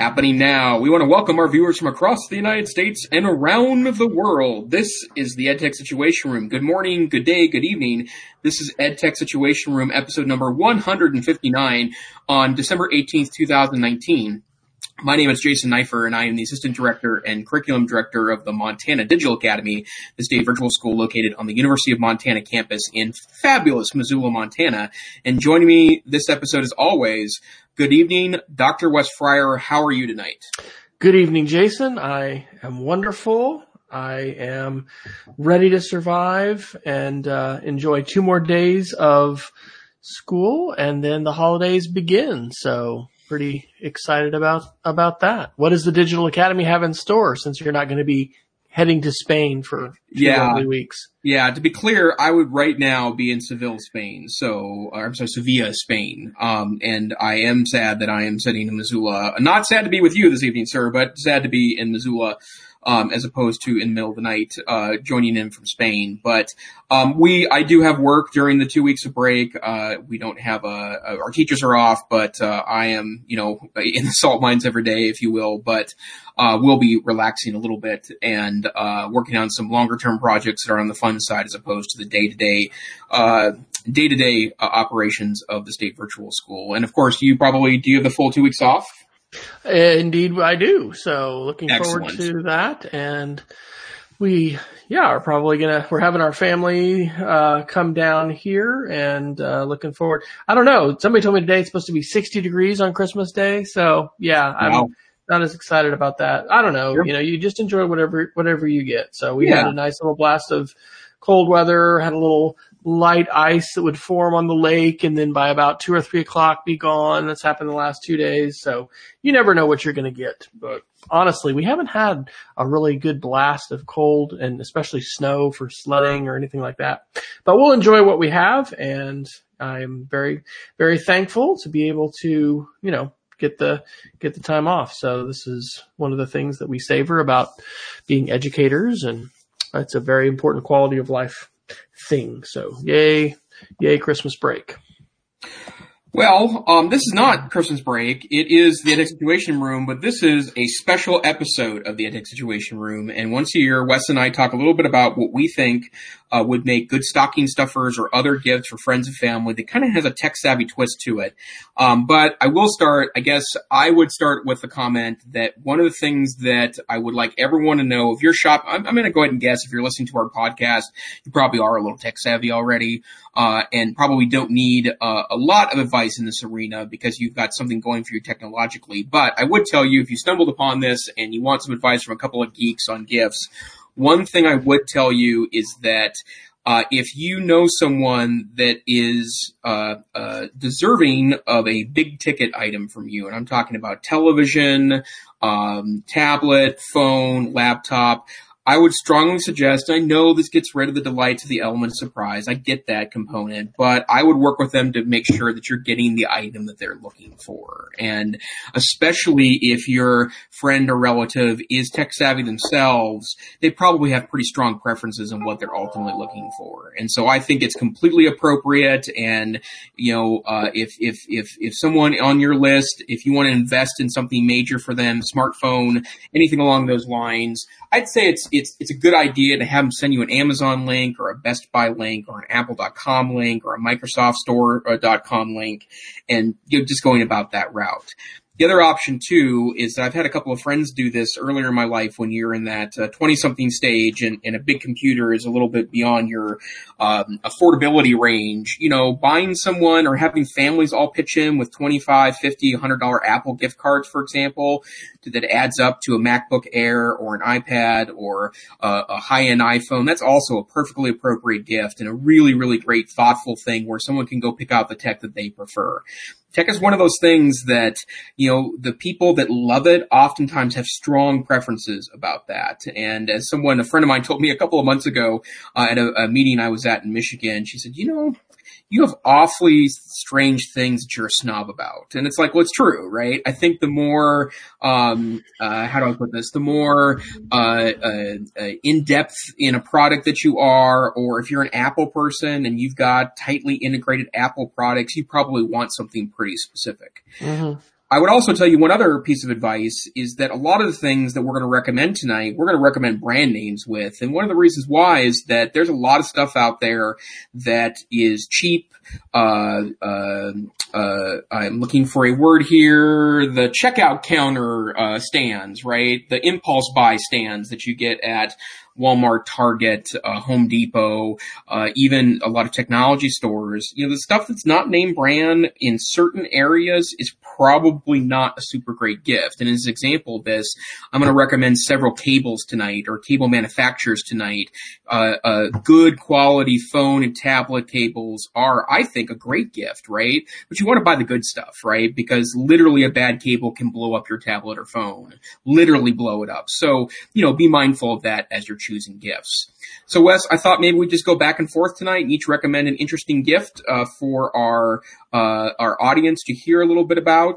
happening now. We want to welcome our viewers from across the United States and around the world. This is the EdTech Situation Room. Good morning, good day, good evening. This is EdTech Situation Room episode number 159 on December 18th, 2019. My name is Jason Neiffer, and I am the Assistant Director and Curriculum Director of the Montana Digital Academy, the state virtual school located on the University of Montana campus in fabulous Missoula, Montana. And joining me this episode, as always, good evening, Dr. Wes Fryer. How are you tonight? Good evening, Jason. I am wonderful. I am ready to survive and uh, enjoy two more days of school, and then the holidays begin. So pretty excited about about that. What does the Digital Academy have in store since you're not going to be heading to Spain for Yeah. weeks? Yeah, to be clear, I would right now be in Seville, Spain. So, I'm sorry, Sevilla, Spain. Um, and I am sad that I am sitting in Missoula. Not sad to be with you this evening, sir, but sad to be in Missoula. Um, as opposed to in the middle of the night, uh, joining in from Spain. But, um, we, I do have work during the two weeks of break. Uh, we don't have, uh, uh, our teachers are off, but, uh, I am, you know, in the salt mines every day, if you will. But, uh, we'll be relaxing a little bit and, uh, working on some longer term projects that are on the fun side as opposed to the day to day, uh, day to day operations of the state virtual school. And of course, you probably, do you have the full two weeks off? Uh, Indeed, I do. So looking forward to that. And we, yeah, are probably gonna, we're having our family, uh, come down here and, uh, looking forward. I don't know. Somebody told me today it's supposed to be 60 degrees on Christmas Day. So yeah, I'm Wow. Not as excited about that. I don't know. Sure. You know, you just enjoy whatever, whatever you get. So we Yeah. had a nice little blast of cold weather, had a little light ice that would form on the lake and then by about two or three o'clock be gone. That's happened the last two days. So you never know what you're going to get. But honestly, we haven't had a really good blast of cold and especially snow for sledding or anything like that. But we'll enjoy what we have. And I'm very, very thankful to be able to, you know, get the, get the time off. So this is one of the things that we savor about being educators and it's a very important quality of life thing. So yay, yay Christmas break. Well, um, this is not Christmas break. It is the EdTech Situation Room, but this is a special episode of the EdTech Situation Room. And once a year, Wes and I talk a little bit about what we think uh, would make good stocking stuffers or other gifts for friends and family that kind of has a tech savvy twist to it. Um, but I will start, I guess I would start with the comment that one of the things that I would like everyone to know if you're shop, I'm, I'm going to go ahead and guess if you're listening to our podcast, you probably are a little tech savvy already, uh, and probably don't need uh, a lot of advice in this arena because you've got something going for you technologically. But I would tell you if you stumbled upon this and you want some advice from a couple of geeks on gifts, one thing I would tell you is that uh, if you know someone that is uh, uh, deserving of a big ticket item from you, and I'm talking about television, um, tablet, phone, laptop, I would strongly suggest, I know this gets rid of the delights of the element of surprise. I get that component, but I would work with them to make sure that you're getting the item that they're looking for. And especially if your friend or relative is tech savvy themselves, they probably have pretty strong preferences on what they're ultimately looking for. And so I think it's completely appropriate. And, you know, uh, if, if, if, if someone on your list, if you want to invest in something major for them, smartphone, anything along those lines, I'd say it's, it's, it's a good idea to have them send you an Amazon link or a Best Buy link or an Apple.com link or a Microsoft Store.com uh, link and you know, just going about that route. The other option too is that I've had a couple of friends do this earlier in my life when you're in that twenty something stage and, and a big computer is a little bit beyond your um, affordability range. You know, buying someone or having families all pitch in with 25 50 100 dollar Apple gift cards, for example, that adds up to a MacBook Air or an iPad or a, a high end iPhone. That's also a perfectly appropriate gift and a really, really great thoughtful thing where someone can go pick out the tech that they prefer. Tech is one of those things that, you know, the people that love it oftentimes have strong preferences about that. And as someone, a friend of mine told me a couple of months ago uh, at a, a meeting I was at in Michigan, she said, you know, you have awfully strange things that you're a snob about. And it's like, well, it's true, right? I think the more, um, uh, how do I put this? The more, uh, uh, uh, in depth in a product that you are, or if you're an Apple person and you've got tightly integrated Apple products, you probably want something pretty specific. Mm-hmm. I would also tell you one other piece of advice is that a lot of the things that we're going to recommend tonight, we're going to recommend brand names with. And one of the reasons why is that there's a lot of stuff out there that is cheap. Uh, uh, uh, I'm looking for a word here. The checkout counter, uh, stands, right? The impulse buy stands that you get at Walmart, Target, uh, Home Depot, uh, even a lot of technology stores. You know, the stuff that's not name brand in certain areas is probably not a super great gift. And as an example of this, I'm going to recommend several cables tonight or cable manufacturers tonight. Uh, uh, good quality phone and tablet cables are, I think, a great gift, right? But you want to buy the good stuff, right? Because literally a bad cable can blow up your tablet or phone, literally blow it up. So, you know, be mindful of that as you're choosing gifts. So Wes, I thought maybe we'd just go back and forth tonight and each recommend an interesting gift uh, for our uh, our audience to hear a little bit about.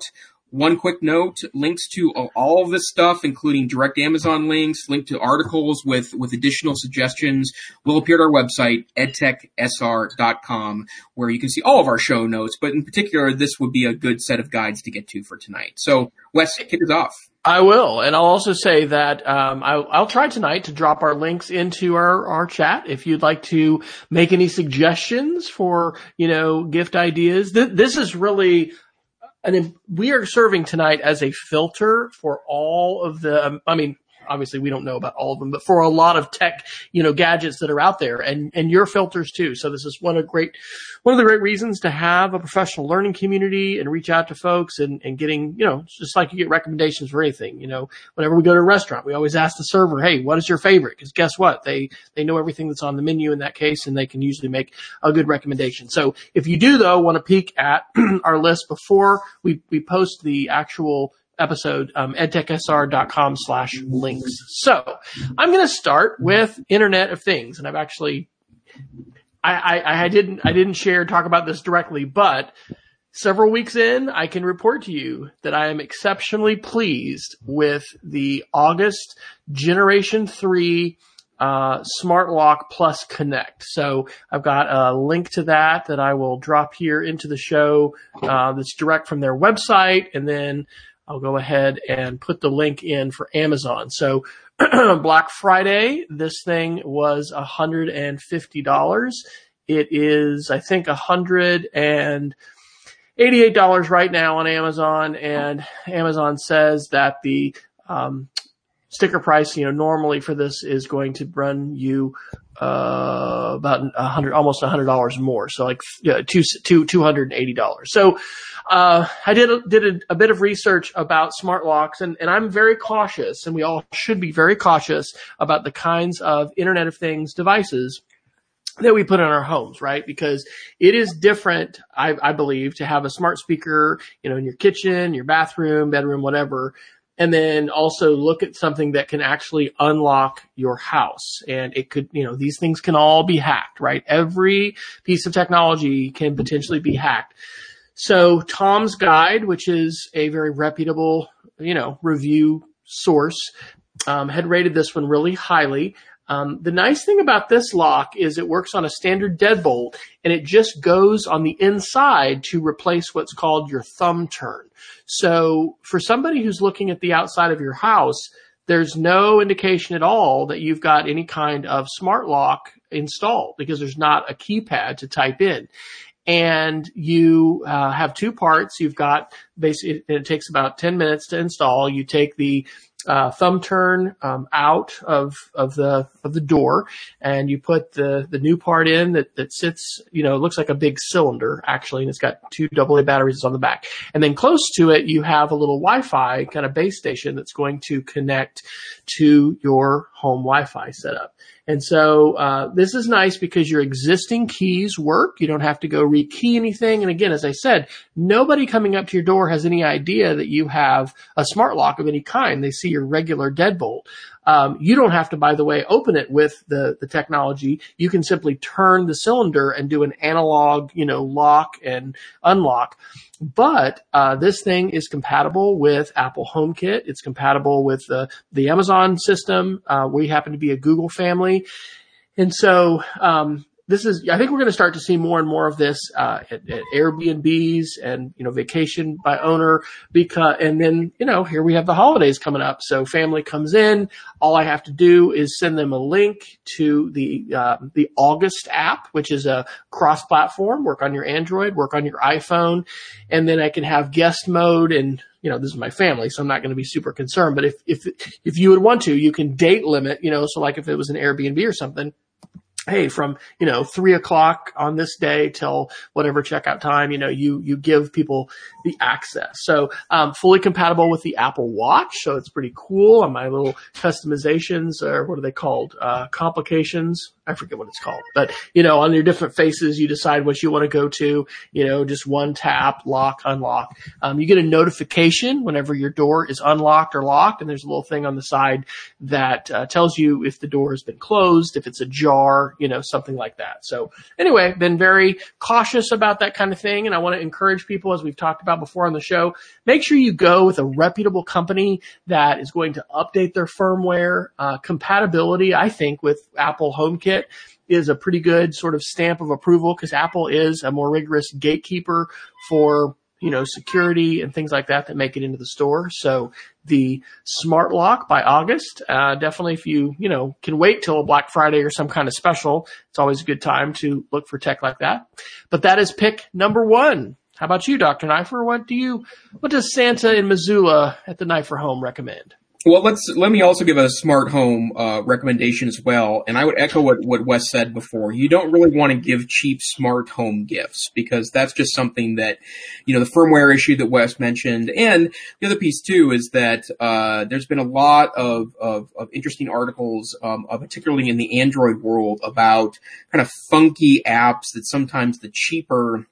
One quick note, links to all of this stuff, including direct Amazon links, link to articles with, with additional suggestions will appear at our website, edtechsr.com, where you can see all of our show notes, but in particular, this would be a good set of guides to get to for tonight. So Wes, kick us off. I will, and I'll also say that um, I'll, I'll, try tonight to drop our links into our, our chat. If you'd like to make any suggestions for you know gift ideas, Th- this is really and then we are serving tonight as a filter for all of the. Um, I mean, obviously we don't know about all of them, but for a lot of tech, you know, gadgets that are out there and, and your filters too. So this is one of great, one of the great reasons to have a professional learning community and reach out to folks and, and getting, you know, just like you get recommendations for anything, you know, whenever we go to a restaurant, we always ask the server, Hey, what is your favorite? Cause guess what? They, they know everything that's on the menu in that case and they can usually make a good recommendation. So if you do though want to peek at our list before we, we post the actual episode, um, edtechsr.com slash links. So I'm going to start with Internet of Things. And I've actually, I, I, I didn't, I didn't share, talk about this directly, but several weeks in, I can report to you that I am exceptionally pleased with the August Generation 3 uh, Smart Lock Plus Connect. So I've got a link to that that I will drop here into the show. Uh, that's direct from their website, and then I'll go ahead and put the link in for Amazon. So Black Friday, this thing was $150. It is, I think, $188 right now on Amazon, and Amazon says that the um, sticker price, you know, normally for this is going to run you uh, about a hundred, almost a hundred dollars more. So like yeah, two, two, two hundred and eighty dollars. So, uh, I did, a, did a, a, bit of research about smart locks and, and I'm very cautious and we all should be very cautious about the kinds of Internet of Things devices that we put in our homes, right? Because it is different, I, I believe, to have a smart speaker, you know, in your kitchen, your bathroom, bedroom, whatever, and then also look at something that can actually unlock your house. And it could, you know, these things can all be hacked, right? Every piece of technology can potentially be hacked. So Tom's Guide, which is a very reputable, you know, review source, um, had rated this one really highly. Um, the nice thing about this lock is it works on a standard deadbolt and it just goes on the inside to replace what's called your thumb turn. So for somebody who's looking at the outside of your house, there's no indication at all that you've got any kind of smart lock installed because there's not a keypad to type in. And you uh, have two parts. You've got basically, it takes about 10 minutes to install. You take the uh, thumb turn um, out of of the of the door, and you put the the new part in that that sits. You know, looks like a big cylinder actually, and it's got two AA batteries on the back. And then close to it, you have a little Wi-Fi kind of base station that's going to connect to your home Wi-Fi setup. And so uh, this is nice because your existing keys work. You don't have to go rekey anything. And again, as I said, nobody coming up to your door has any idea that you have a smart lock of any kind. They see your regular deadbolt. Um, you don't have to, by the way, open it with the the technology. You can simply turn the cylinder and do an analog, you know, lock and unlock. But uh, this thing is compatible with Apple HomeKit. It's compatible with the the Amazon system. Uh, we happen to be a Google family, and so um, this is, I think we're going to start to see more and more of this, uh, at, at Airbnbs and, you know, vacation by owner because, and then, you know, here we have the holidays coming up. So family comes in. All I have to do is send them a link to the, uh, the August app, which is a cross platform, work on your Android, work on your iPhone. And then I can have guest mode and, you know, this is my family, so I'm not going to be super concerned. But if, if, if you would want to, you can date limit, you know, so like if it was an Airbnb or something, hey, from, you know, three o'clock on this day till whatever checkout time, you know, you, you give people the access. So, um, fully compatible with the Apple Watch. So it's pretty cool on my little customizations or what are they called? Uh, complications. I forget what it's called, but you know, on your different faces, you decide what you want to go to, you know, just one tap, lock, unlock. Um, you get a notification whenever your door is unlocked or locked. And there's a little thing on the side that uh, tells you if the door has been closed, if it's ajar, you know, something like that. So anyway, been very cautious about that kind of thing. And I want to encourage people, as we've talked about before on the show, make sure you go with a reputable company that is going to update their firmware, uh, compatibility, I think, with Apple HomeKit is a pretty good sort of stamp of approval because Apple is a more rigorous gatekeeper for you know, security and things like that that make it into the store. So the smart lock by August, uh, definitely if you, you know, can wait till a Black Friday or some kind of special, it's always a good time to look for tech like that. But that is pick number one. How about you, Dr. Neiffer? What do you, what does Santa in Missoula at the Neiffer home recommend? Well, let's let me also give a smart home uh, recommendation as well, and I would echo what what Wes said before. You don't really want to give cheap smart home gifts because that's just something that, you know, the firmware issue that Wes mentioned, and the other piece too is that uh, there's been a lot of of, of interesting articles, um, particularly in the Android world, about kind of funky apps that sometimes the cheaper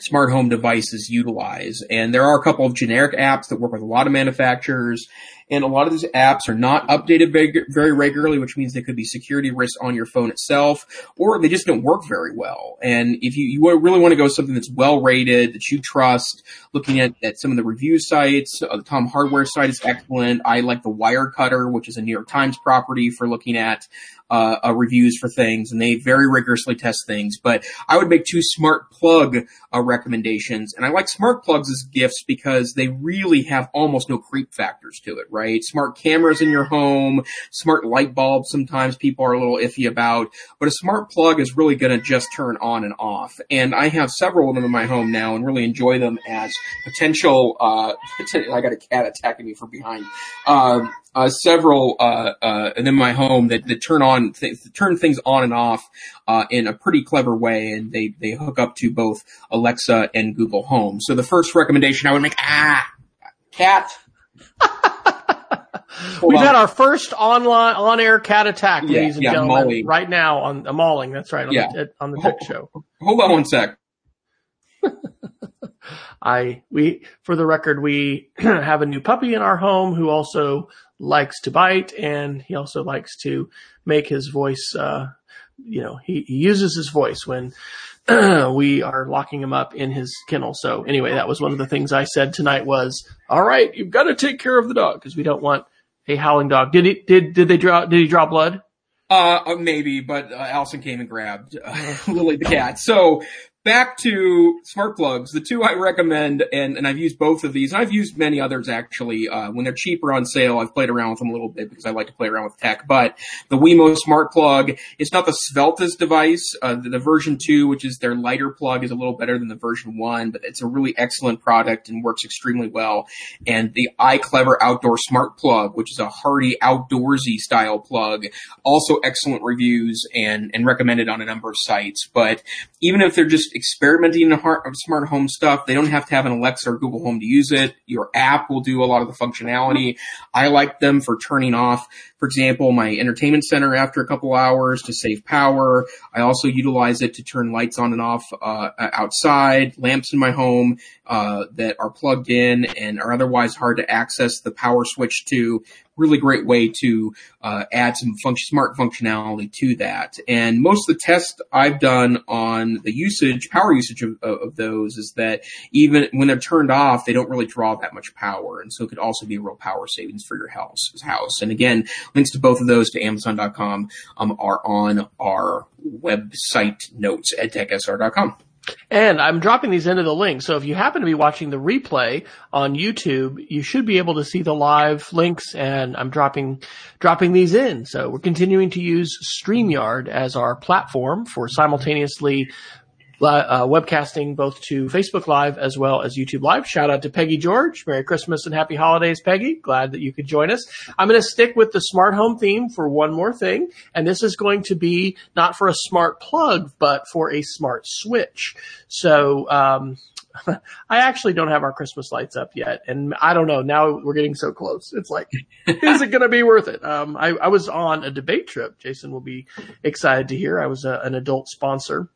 smart home devices utilize. And there are a couple of generic apps that work with a lot of manufacturers and a lot of these apps are not updated very, very regularly, which means they could be security risks on your phone itself, or they just don't work very well. And if you, you really want to go something that's well rated, that you trust, looking at, at some of the review sites, uh, the Tom Hardware site is excellent. I like the Wirecutter, which is a New York Times property for looking at uh, uh, reviews for things, and they very rigorously test things. But I would make two smart plug uh, recommendations, and I like smart plugs as gifts because they really have almost no creep factors to it, right? Smart cameras in your home, smart light bulbs. Sometimes people are a little iffy about, but a smart plug is really going to just turn on and off. And I have several of them in my home now, and really enjoy them as potential. Uh, I got a cat attacking me from behind. Um, uh, several uh, uh, in my home that, that turn on th- turn things on and off uh, in a pretty clever way, and they they hook up to both Alexa and Google Home. So the first recommendation I would make ah cat. We've on. had our first online on air cat attack, yeah, ladies and yeah, gentlemen, Molly. right now on uh, mauling. That's right on Yeah. the on the tech show. Hold on one sec. I we for the record we have a new puppy in our home who also likes to bite and he also likes to make his voice uh you know he, he uses his voice when we are locking him up in his kennel so anyway that was one of the things I said tonight was all right you've got to take care of the dog because we don't want a howling dog did he did did they draw did he draw blood Uh, uh, maybe, but uh, Allison came and grabbed uh, Lily the cat. So back to smart plugs. The two I recommend, and, and I've used both of these, and I've used many others actually. Uh, when they're cheaper on sale, I've played around with them a little bit because I like to play around with tech. But the Wemo smart plug, it's not the sveltest device. Uh, the, the version two, which is their lighter plug, is a little better than the version one, but it's a really excellent product and works extremely well. And the iClever outdoor smart plug, which is a hardy outdoorsy style plug, also excellent reviews and, and recommended on a number of sites. But even if they're just experimenting in smart home stuff, they don't have to have an Alexa or Google Home to use it. Your app will do a lot of the functionality. I like them for turning off, for example, my entertainment center after a couple hours to save power. I also utilize it to turn lights on and off uh, outside, lamps in my home uh, that are plugged in and are otherwise hard to access the power switch to really great way to uh, add some smart functionality to that. And most of the tests I've done on the usage, power usage of, of those is that even when they're turned off, they don't really draw that much power. And so it could also be a real power savings for your house. house. And again, links to both of those to Amazon.com um, are on our website notes, edtechsr.com. And I'm dropping these into the link. So if you happen to be watching the replay on YouTube, you should be able to see the live links and I'm dropping, dropping these in. So we're continuing to use StreamYard as our platform for simultaneously uh, webcasting both to Facebook Live as well as YouTube Live. Shout out to Peggy George. Merry Christmas and Happy Holidays, Peggy. Glad that you could join us. I'm going to stick with the smart home theme for one more thing, and this is going to be not for a smart plug, but for a smart switch. So, um, I actually don't have our Christmas lights up yet, and I don't know. Now we're getting so close. It's like, is it going to be worth it? Um, I, I, was on a debate trip. Jason will be excited to hear. I was a, an adult sponsor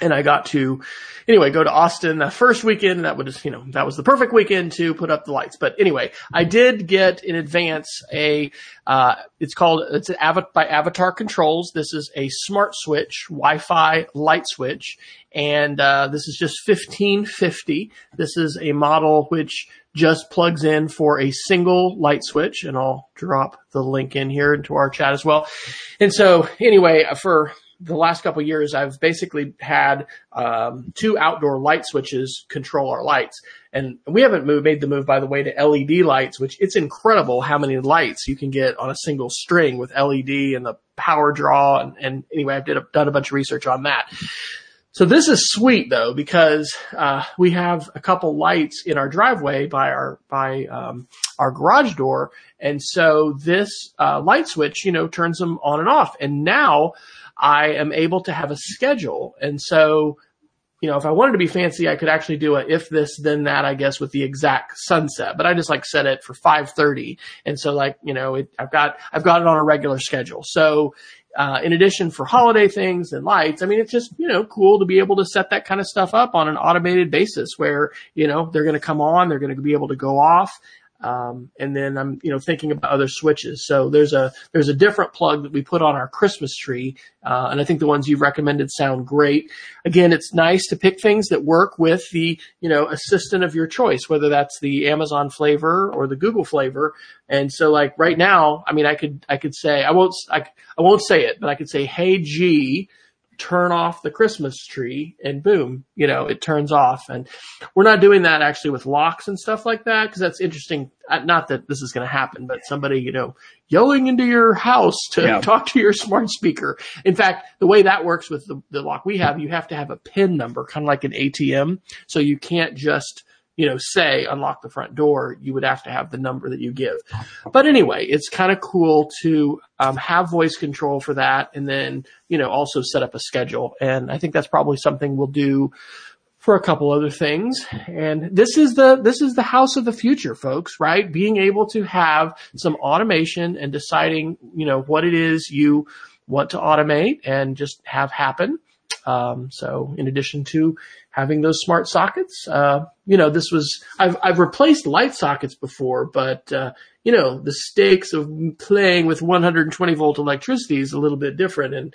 and I got to, anyway, go to Austin the first weekend. That was, you know, that was the perfect weekend to put up the lights. But anyway, I did get in advance a, uh, it's called, it's Av- by Avatar Controls. This is a smart switch, Wi-Fi light switch. And, uh, this is just 1550. This is a model which just plugs in for a single light switch and I'll drop the link in here into our chat as well. And so anyway, for, the last couple years, I've basically had um, two outdoor light switches control our lights, and we haven't moved, made the move, by the way, to LED lights. Which it's incredible how many lights you can get on a single string with LED and the power draw. And, and anyway, I've a, done a bunch of research on that. So this is sweet though because uh, we have a couple lights in our driveway by our by um, our garage door, and so this uh, light switch, you know, turns them on and off. And now I am able to have a schedule. And so, you know, if I wanted to be fancy, I could actually do a if this, then that, I guess, with the exact sunset. But I just like set it for 5:30, and so like you know, it, I've got I've got it on a regular schedule. So uh, in addition for holiday things and lights, I mean, it's just, you know, cool to be able to set that kind of stuff up on an automated basis where, you know, they're going to come on, they're going to be able to go off. Um, and then I'm, you know, thinking about other switches. So there's a, there's a different plug that we put on our Christmas tree. Uh, and I think the ones you've recommended sound great. Again, it's nice to pick things that work with the, you know, assistant of your choice, whether that's the Amazon flavor or the Google flavor. And so like right now, I mean, I could, I could say, I won't, I, I won't say it, but I could say, Hey G, turn off the Christmas tree and boom, you know, it turns off. And we're not doing that actually with locks and stuff like that because that's interesting. Not that this is going to happen, but somebody, you know, yelling into your house to yeah. talk to your smart speaker. In fact, the way that works with the, the lock we have, you have to have a PIN number, kind of like an ATM. So you can't just you know, say unlock the front door, you would have to have the number that you give. But anyway, it's kind of cool to um, have voice control for that, and then you know also set up a schedule. And I think that's probably something we'll do for a couple other things. And this is the this is the house of the future, folks. Right? Being able to have some automation and deciding, you know, what it is you want to automate and just have happen. Um, so in addition to having those smart sockets. Uh, you know, this was, I've, I've replaced light sockets before, but, uh, you know, the stakes of playing with 120 volt electricity is a little bit different. And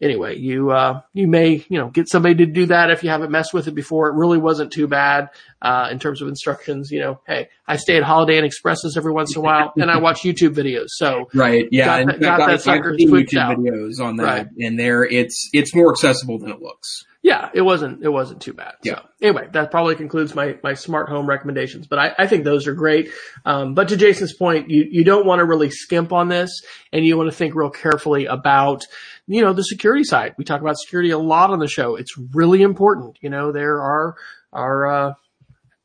anyway, you, uh, you may, you know, get somebody to do that if you haven't messed with it before. It really wasn't too bad, uh, in terms of instructions. You know, hey, I stay at Holiday Inn Expresses every once in a while and I watch YouTube videos. So, right. Yeah. Got, that, got that sucker's YouTube out. videos on that. Right. And there it's, it's more accessible than it looks. Yeah, it wasn't it wasn't too bad. Yeah. So, anyway, that probably concludes my my smart home recommendations. But I, I think those are great. Um, but to Jason's point, you you don't want to really skimp on this, and you want to think real carefully about you know the security side. We talk about security a lot on the show. It's really important. You know, there are are uh,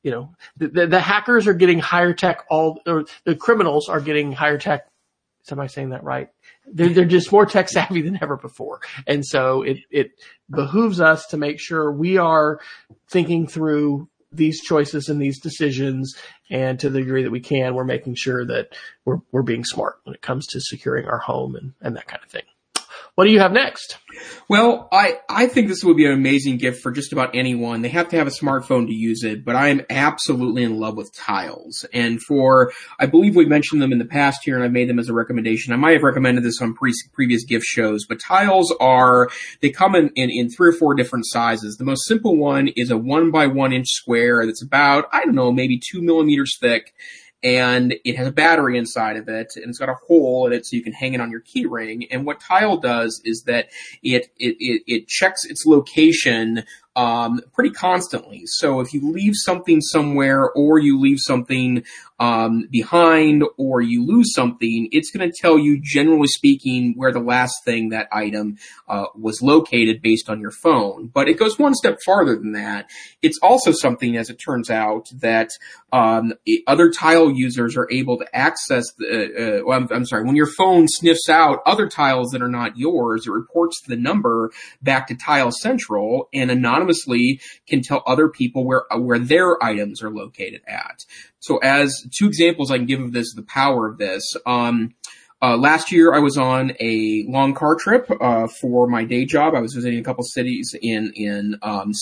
you know the, the, the hackers are getting higher tech. All or the criminals are getting higher tech. Am I saying that right? they're, they're just more tech savvy than ever before. And so it, it behooves us to make sure we are thinking through these choices and these decisions. And to the degree that we can, we're making sure that we're, we're being smart when it comes to securing our home and, and that kind of thing. What do you have next? Well, I, I think this would be an amazing gift for just about anyone. They have to have a smartphone to use it, but I am absolutely in love with tiles. And for, I believe we've mentioned them in the past here and I've made them as a recommendation. I might have recommended this on pre- previous gift shows, but tiles are, they come in, in, in three or four different sizes. The most simple one is a one by one inch square that's about, I don't know, maybe two millimeters thick and it has a battery inside of it and it's got a hole in it so you can hang it on your keyring. And what Tile does is that it, it, it, it checks its location um, pretty constantly. So if you leave something somewhere or you leave something um, behind or you lose something, it's going to tell you, generally speaking, where the last thing that item uh, was located based on your phone. But it goes one step farther than that. It's also something, as it turns out, that um, other tile users are able to access the. Uh, well, I'm, I'm sorry. When your phone sniffs out other tiles that are not yours, it reports the number back to Tile Central and anonymously can tell other people where where their items are located at. So as two examples I can give of this, the power of this, um, uh, last year I was on a long car trip, uh, for my day job. I was visiting a couple cities in, in, um,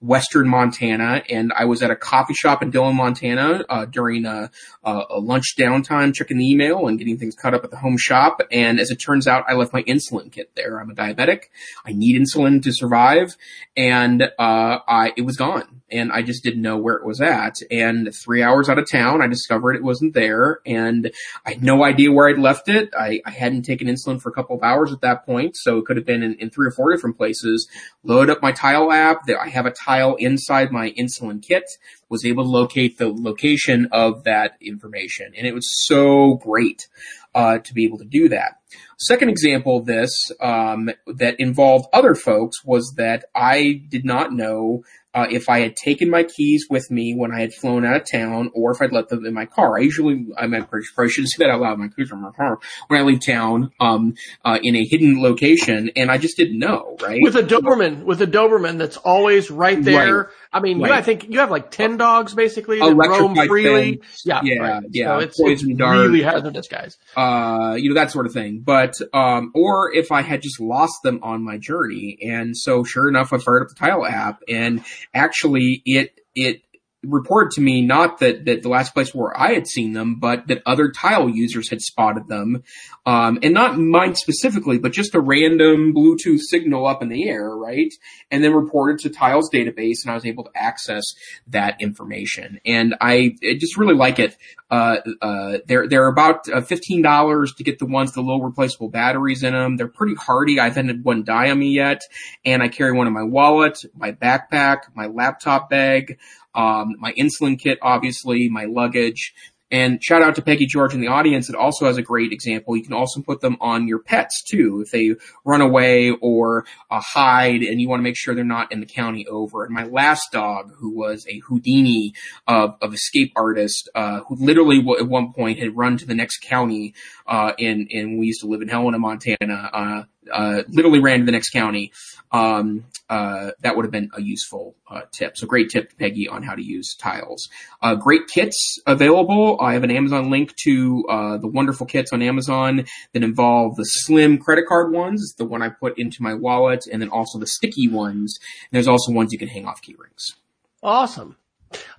southwestern Montana and I was at a coffee shop in Dillon, Montana, uh, during a, a, lunch downtime, checking the email and getting things cut up at the home shop. And as it turns out, I left my insulin kit there. I'm a diabetic. I need insulin to survive and, uh, I, it was gone and I just didn't know where it was at. And three hours out of town, I discovered it wasn't there and I had no idea where I'd left it. I, I hadn't taken insulin for a couple of hours at that point, so it could have been in, in three or four different places. Load up my tile app. I have a tile inside my insulin kit. Was able to locate the location of that information, and it was so great uh, to be able to do that. Second example of this um, that involved other folks was that I did not know uh, if I had taken my keys with me when I had flown out of town, or if I'd let them in my car. I usually, I might probably shouldn't say that out loud. My keys are in my car when I leave town, um, uh, in a hidden location, and I just didn't know, right? With a Doberman, with a Doberman that's always right there. Right. I mean, right. you, I think you have like ten dogs basically that roam freely. Things. Yeah, yeah, right. yeah. So it's, it's really hazardous, guys. Uh, you know that sort of thing. But um, or if I had just lost them on my journey, and so sure enough, I fired up the Tile app, and actually it it reported to me not that, that the last place where I had seen them, but that other tile users had spotted them. Um, and not mine specifically, but just a random Bluetooth signal up in the air, right? And then reported to Tile's database and I was able to access that information. And I, I just really like it. Uh, uh, they're, they're about uh, $15 to get the ones, the low replaceable batteries in them. They're pretty hardy. I've had one die on me yet. And I carry one in my wallet, my backpack, my laptop bag um, my insulin kit, obviously, my luggage. And shout out to Peggy George in the audience. It also has a great example. You can also put them on your pets too. If they run away or uh, hide and you want to make sure they're not in the county over. And my last dog, who was a Houdini of, of escape artist, uh, who literally w- at one point had run to the next county, uh, in, in, we used to live in Helena, Montana, uh, literally ran to the next county, um, uh, that would have been a useful uh, tip. So great tip, Peggy, on how to use tiles. Uh, great kits available. I have an Amazon link to uh, the wonderful kits on Amazon that involve the slim credit card ones, the one I put into my wallet, and then also the sticky ones. And there's also ones you can hang off key rings. Awesome.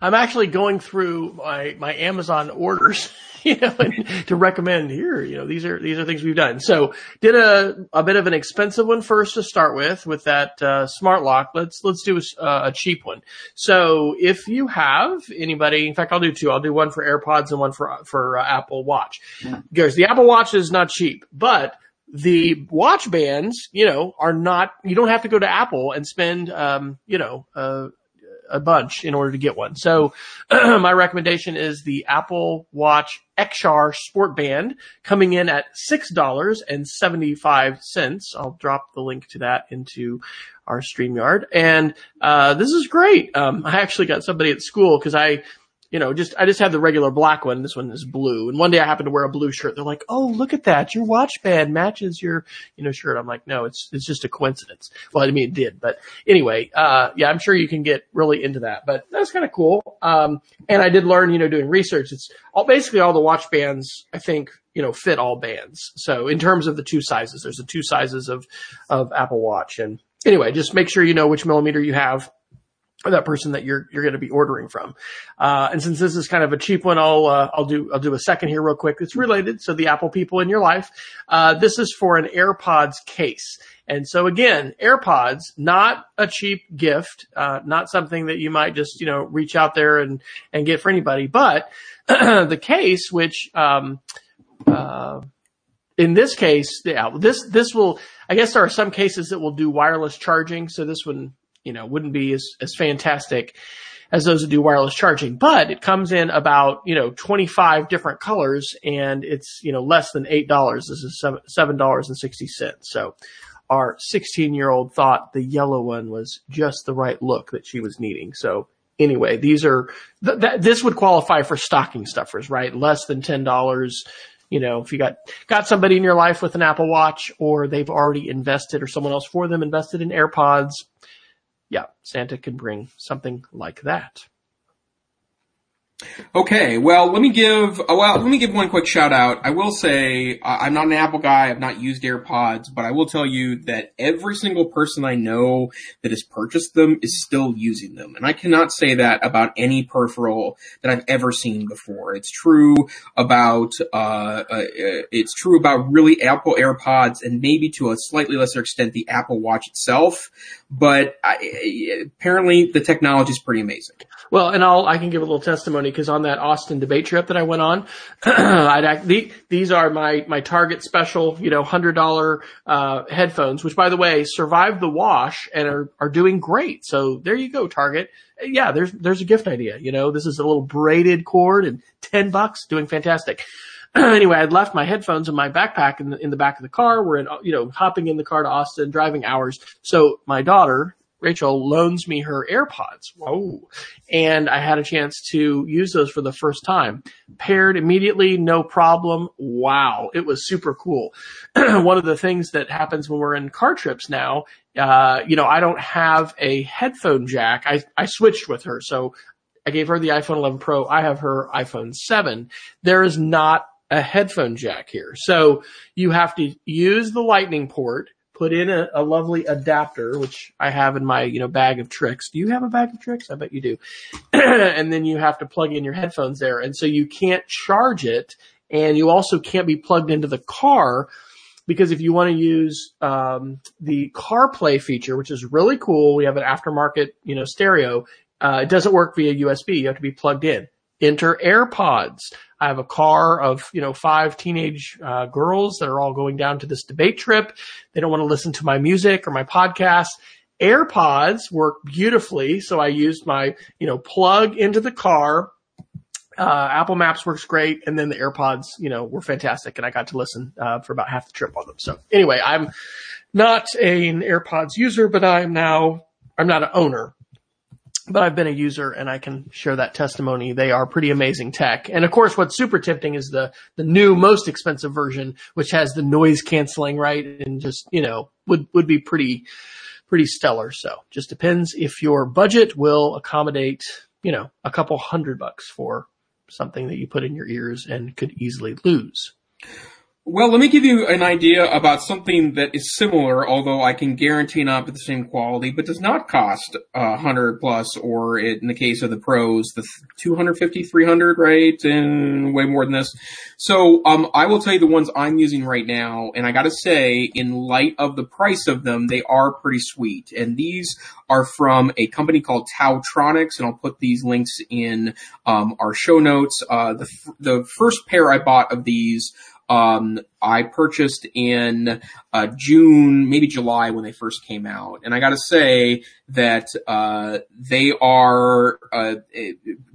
I'm actually going through my, my Amazon orders, you know, to recommend here, you know, these are, these are things we've done. So did a, a bit of an expensive one first to start with, with that, uh, smart lock. Let's, let's do a, a cheap one. So if you have anybody, in fact, I'll do two. I'll do one for AirPods and one for, for uh, Apple Watch. Because the Apple Watch is not cheap, but the watch bands, you know, are not, you don't have to go to Apple and spend, um, you know, uh, a bunch in order to get one. So my recommendation is the Apple Watch XR Sport Band coming in at $6.75. I'll drop the link to that into our StreamYard. And, uh, this is great. Um, I actually got somebody at school because I, you know, just, I just had the regular black one. This one is blue. And one day I happened to wear a blue shirt. They're like, Oh, look at that. Your watch band matches your, you know, shirt. I'm like, no, it's, it's just a coincidence. Well, I mean, it did, but anyway, uh, yeah, I'm sure you can get really into that, but that's kind of cool. Um, and I did learn, you know, doing research. It's all, basically all the watch bands, I think, you know, fit all bands. So in terms of the two sizes, there's the two sizes of, of Apple Watch. And anyway, just make sure you know which millimeter you have that person that you're you're going to be ordering from. Uh, and since this is kind of a cheap one, I'll uh, I'll do I'll do a second here real quick. It's related. So the Apple people in your life, uh, this is for an AirPods case. And so again, AirPods, not a cheap gift, uh, not something that you might just you know reach out there and and get for anybody, but the case, which um, uh, in this case, yeah, this this will. I guess there are some cases that will do wireless charging. So this one you know, wouldn't be as, as fantastic as those that do wireless charging, but it comes in about, you know, 25 different colors and it's, you know, less than $8. This is $7.60. So our 16 year old thought the yellow one was just the right look that she was needing. So anyway, these are, th- th- this would qualify for stocking stuffers, right? Less than $10. You know, if you got, got somebody in your life with an Apple watch or they've already invested or someone else for them invested in AirPods, yeah, Santa can bring something like that. Okay, well, let me give uh, well, let me give one quick shout out. I will say uh, I'm not an Apple guy. I've not used AirPods, but I will tell you that every single person I know that has purchased them is still using them, and I cannot say that about any peripheral that I've ever seen before. It's true about uh, uh, it's true about really Apple AirPods, and maybe to a slightly lesser extent the Apple Watch itself. But I, apparently, the technology is pretty amazing. Well, and I'll, I can give a little testimony because on that Austin debate trip that I went on, I'd act, the, these are my, my Target special, you know, hundred dollar, uh, headphones, which by the way, survived the wash and are, are doing great. So there you go, Target. Yeah, there's, there's a gift idea. You know, this is a little braided cord and 10 bucks doing fantastic. anyway, I'd left my headphones in my backpack in the, in the back of the car. We're in, you know, hopping in the car to Austin, driving hours. So my daughter, Rachel loans me her AirPods. Whoa. And I had a chance to use those for the first time. Paired immediately, no problem. Wow. It was super cool. One of the things that happens when we're in car trips now, uh, you know, I don't have a headphone jack. I, I switched with her. So I gave her the iPhone 11 Pro. I have her iPhone 7. There is not a headphone jack here. So you have to use the lightning port put in a, a, lovely adapter, which I have in my, you know, bag of tricks. Do you have a bag of tricks? I bet you do. and then you have to plug in your headphones there. And so you can't charge it and you also can't be plugged into the car because if you want to use, um, the CarPlay feature, which is really cool, we have an aftermarket, you know, stereo. Uh, it doesn't work via USB. You have to be plugged in. Enter AirPods. I have a car of, you know, five teenage uh, girls that are all going down to this debate trip. They don't want to listen to my music or my podcast. AirPods work beautifully. So I used my, you know, plug into the car. Uh, Apple Maps works great. And then the AirPods, you know, were fantastic. And I got to listen, uh, for about half the trip on them. So anyway, I'm not an AirPods user, but I'm now, I'm not an owner but I've been a user and I can share that testimony. They are pretty amazing tech. And of course, what's super tempting is the, the new, most expensive version, which has the noise canceling, right? And just, you know, would, would be pretty, pretty stellar. So just depends if your budget will accommodate, you know, a couple hundred bucks for something that you put in your ears and could easily lose. Well, let me give you an idea about something that is similar, although I can guarantee not the same quality, but does not cost uh, hundred plus, or in the case of the pros, the 250, 300, right? And way more than this. So, um, I will tell you the ones I'm using right now, and I gotta say, in light of the price of them, they are pretty sweet. And these are from a company called TaoTronics, and I'll put these links in, um, our show notes. Uh, the, the first pair I bought of these, um, I purchased in uh, June, maybe July when they first came out, and I got to say that uh, they are uh,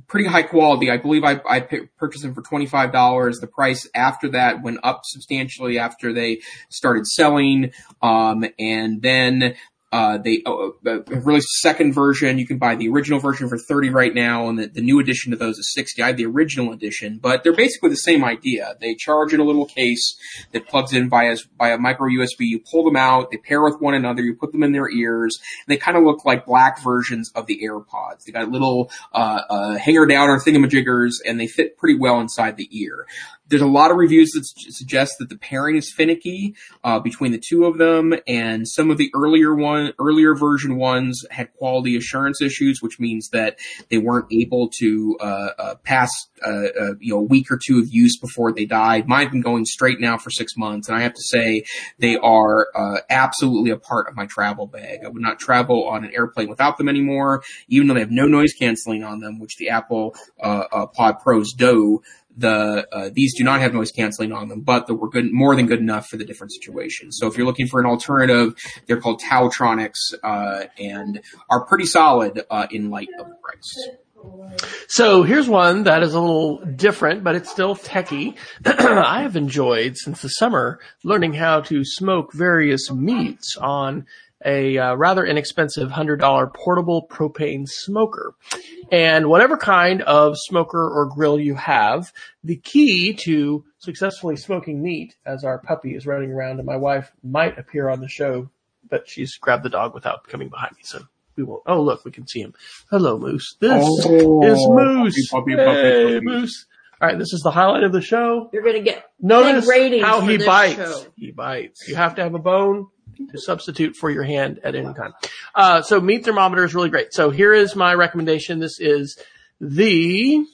pretty high quality. I believe I, I purchased them for twenty five dollars. The price after that went up substantially after they started selling, um, and then Uh, they uh, released a second version. You can buy the original version for 30 right now, and the, the new edition of those is 60. I have the original edition, but they're basically the same idea. They charge in a little case that plugs in via, via micro USB. You pull them out, they pair with one another, you put them in their ears, they kind of look like black versions of the AirPods. They got little, uh, uh, hanger down or thingamajiggers, and they fit pretty well inside the ear. There's a lot of reviews that suggest that the pairing is finicky uh, between the two of them, and some of the earlier one, earlier version ones had quality assurance issues, which means that they weren't able to uh, uh, pass uh, uh, you know a week or two of use before they died. Mine have been going straight now for six months, and I have to say they are uh, absolutely a part of my travel bag. I would not travel on an airplane without them anymore, even though they have no noise canceling on them, which the Apple Pod Pros do the uh, these do not have noise canceling on them, but they were good, more than good enough for the different situations. So if you're looking for an alternative, they're called TaoTronics uh, and are pretty solid uh, in light of the price. So here's one that is a little different, but it's still techie. I have enjoyed since the summer learning how to smoke various meats on a uh, rather inexpensive $100 portable propane smoker. And whatever kind of smoker or grill you have, the key to successfully smoking meat, as our puppy is running around and my wife might appear on the show, but she's grabbed the dog without coming behind me. So we will. Oh, look, we can see him. Hello, Moose. This oh, is Moose. Puppy, puppy, puppy, hey, Moose. All right, this is the highlight of the show. You're going to get notice how he bites. Show. He bites. You have to have a bone to substitute for your hand at any time. Uh, so meat thermometer is really great. So here is my recommendation. This is the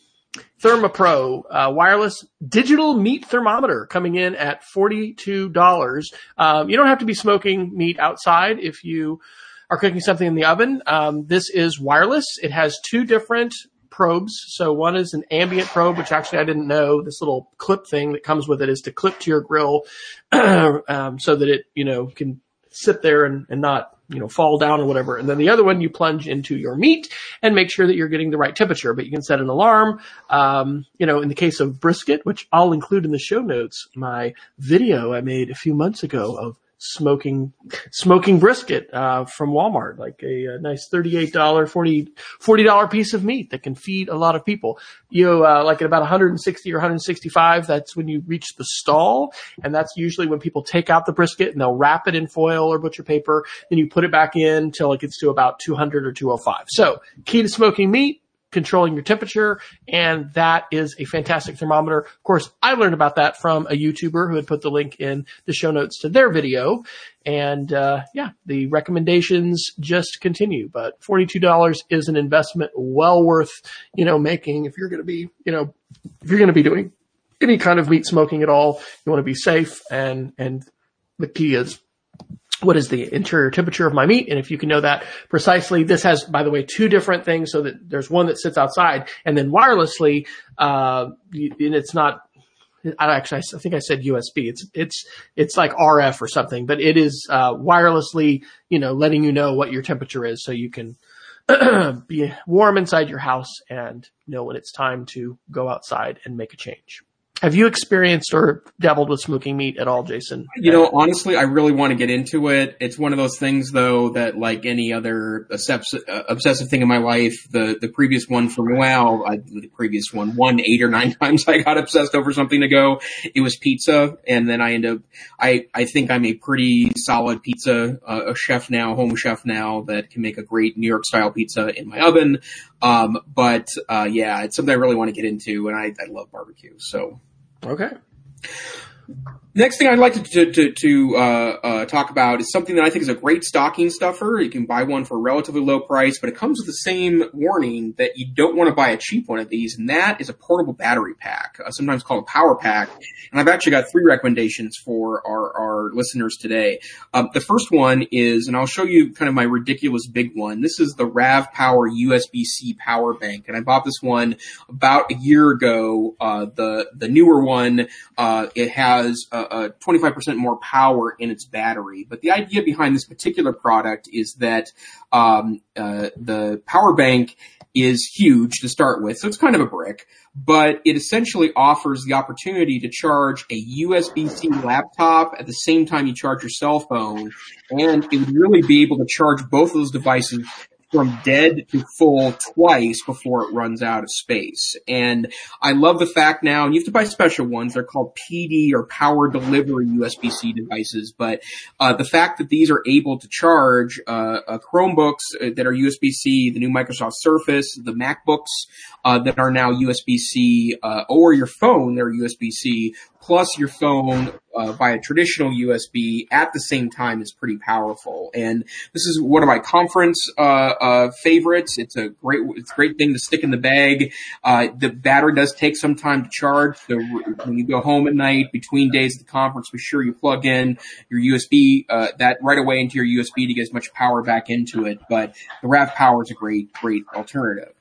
ThermoPro uh, wireless digital meat thermometer coming in at $42. Um, you don't have to be smoking meat outside if you are cooking something in the oven. Um, this is wireless. It has two different probes. So one is an ambient probe, which actually I didn't know. This little clip thing that comes with it is to clip to your grill, um, so that it you know can sit there and, and not, you know, fall down or whatever. And then the other one, you plunge into your meat and make sure that you're getting the right temperature. But you can set an alarm. Um, you know, in the case of brisket, which I'll include in the show notes, my video I made a few months ago of smoking smoking brisket uh, from Walmart, like a, a nice thirty-eight dollar, 40 dollar piece of meat that can feed a lot of people. You uh, like at about 160 or 165, that's when you reach the stall, and that's usually when people take out the brisket and they'll wrap it in foil or butcher paper. Then you put it back in until it gets to about 200 or 205. So key to smoking meat controlling your temperature. And that is a fantastic thermometer. Of course, I learned about that from a YouTuber who had put the link in the show notes to their video. And, uh, yeah, the recommendations just continue, but $42 is an investment well worth, you know, making if you're going to be, you know, if you're going to be doing any kind of meat smoking at all, you want to be safe and, and the key is what is the interior temperature of my meat? And if you can know that precisely, this has, by the way, two different things so that there's one that sits outside and then wirelessly, uh, and it's not, I actually, I think I said USB. It's, it's, it's like RF or something, but it is, uh, wirelessly, you know, letting you know what your temperature is so you can be warm inside your house and know when it's time to go outside and make a change. Have you experienced or dabbled with smoking meat at all, Jason? You know, honestly, I really want to get into it. It's one of those things, though, that like any other obsessive thing in my life, the the previous one for well, I, the previous one, one eight or nine times I got obsessed over something to go. It was pizza, and then I end up. I I think I'm a pretty solid pizza uh, a chef now, home chef now that can make a great New York style pizza in my oven. Um, but uh, yeah, it's something I really want to get into, and I, I love barbecue, so. Okay. Next thing I'd like to to, to, uh, uh, talk about is something that I think is a great stocking stuffer. You can buy one for a relatively low price, but it comes with the same warning that you don't want to buy a cheap one of these, and that is a portable battery pack, uh, sometimes called a power pack. And I've actually got three recommendations for our, our listeners today. Um, the first one is, and I'll show you kind of my ridiculous big one. This is the RAVPower USB-C power bank, and I bought this one about a year ago. Uh, the the newer one, uh, it has a 25% more power in its battery. But the idea behind this particular product is that um, uh, the power bank is huge to start with. So it's kind of a brick, but it essentially offers the opportunity to charge a USB-C laptop at the same time you charge your cell phone. And it would really be able to charge both of those devices from dead to full twice before it runs out of space. And I love the fact now, and you have to buy special ones. They're called PD or power delivery USB-C devices. But uh, the fact that these are able to charge uh, uh, Chromebooks uh, that are USB-C, the new Microsoft Surface, the MacBooks uh, that are now USB-C, uh, or your phone, they're USB-C plus your phone uh, via a traditional USB at the same time is pretty powerful. And this is one of my conference uh, uh, favorites. It's a great, it's a great thing to stick in the bag. Uh, the battery does take some time to charge, so when you go home at night between days of the conference, be sure you plug in your USB uh, that right away into your USB to get as much power back into it. But the RAVPower is a great, great alternative.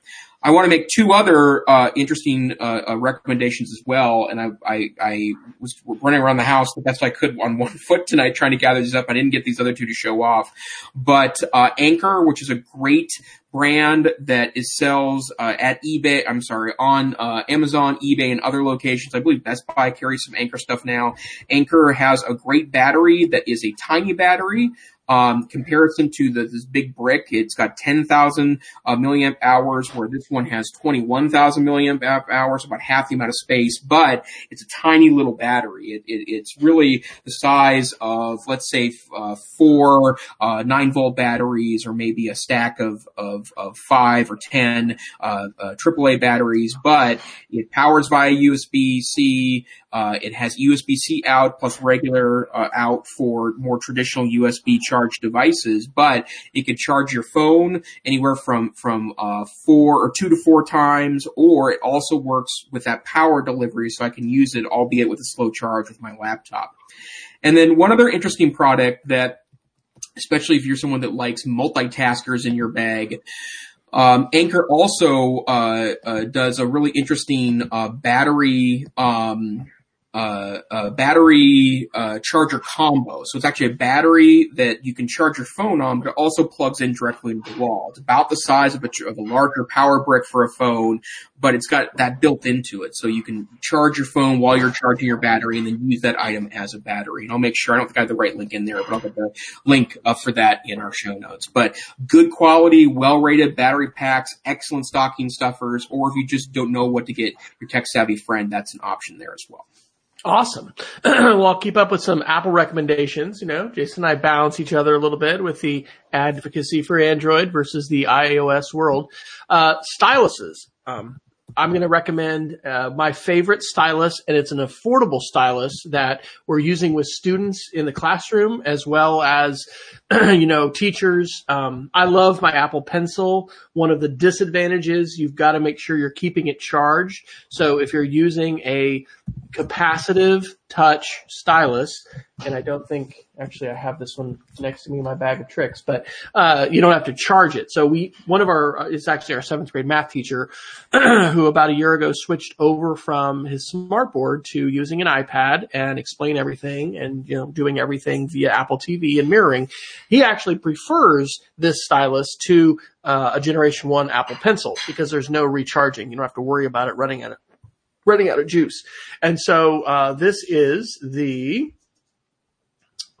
I want to make two other uh, interesting uh, uh, recommendations as well. And I, I, I, was running around the house the best I could on one foot tonight trying to gather these up. I didn't get these other two to show off. But uh, Anker, which is a great brand that is sells uh, at eBay. I'm sorry, on uh, Amazon, eBay, and other locations. I believe Best Buy carries some Anker stuff now. Anker has a great battery that is a tiny battery um, comparison to the, this big brick, it's got 10,000 uh, milliamp hours, where this one has 21,000 milliamp hours, about half the amount of space, but it's a tiny little battery. It, it, it's really the size of, let's say, uh, four uh, nine volt batteries, or maybe a stack of of, of five or ten AAA uh, batteries, but it powers via USB C. Uh, it has USB-C out plus regular uh, out for more traditional USB charge devices, but it can charge your phone anywhere from from uh, four or two to four times, or it also works with that power delivery, so I can use it, albeit with a slow charge, with my laptop. And then one other interesting product that especially if you're someone that likes multitaskers in your bag. Um, Anker also uh, uh, does a really interesting uh, battery um, uh, a battery uh, charger combo. So it's actually a battery that you can charge your phone on, but it also plugs in directly into the wall. It's about the size of a, of a larger power brick for a phone, but it's got that built into it. So you can charge your phone while you're charging your battery and then use that item as a battery. And I'll make sure, I don't think I have the right link in there, but I'll put the link uh, for that in our show notes. But good quality, well-rated battery packs, excellent stocking stuffers, or if you just don't know what to get your tech savvy friend, that's an option there as well. Awesome. well, I'll keep up with some Apple recommendations. You know, Jason and I balance each other a little bit with the advocacy for Android versus the iOS world. Uh, styluses. Um, I'm going to recommend uh, my favorite stylus, and it's an affordable stylus that we're using with students in the classroom as well as, you know, teachers. Um, I love my Apple Pencil. One of the disadvantages, you've got to make sure you're keeping it charged. So if you're using a capacitive touch stylus, and I don't think actually I have this one next to me in my bag of tricks, but uh, you don't have to charge it. So we one of our uh, it's actually our seventh grade math teacher who about a year ago switched over from his smartboard to using an iPad and explain everything and you know doing everything via Apple TV and mirroring. He actually prefers this stylus to uh, a Generation One Apple Pencil because there's no recharging. You don't have to worry about it running out of running out of juice. And so uh, this is the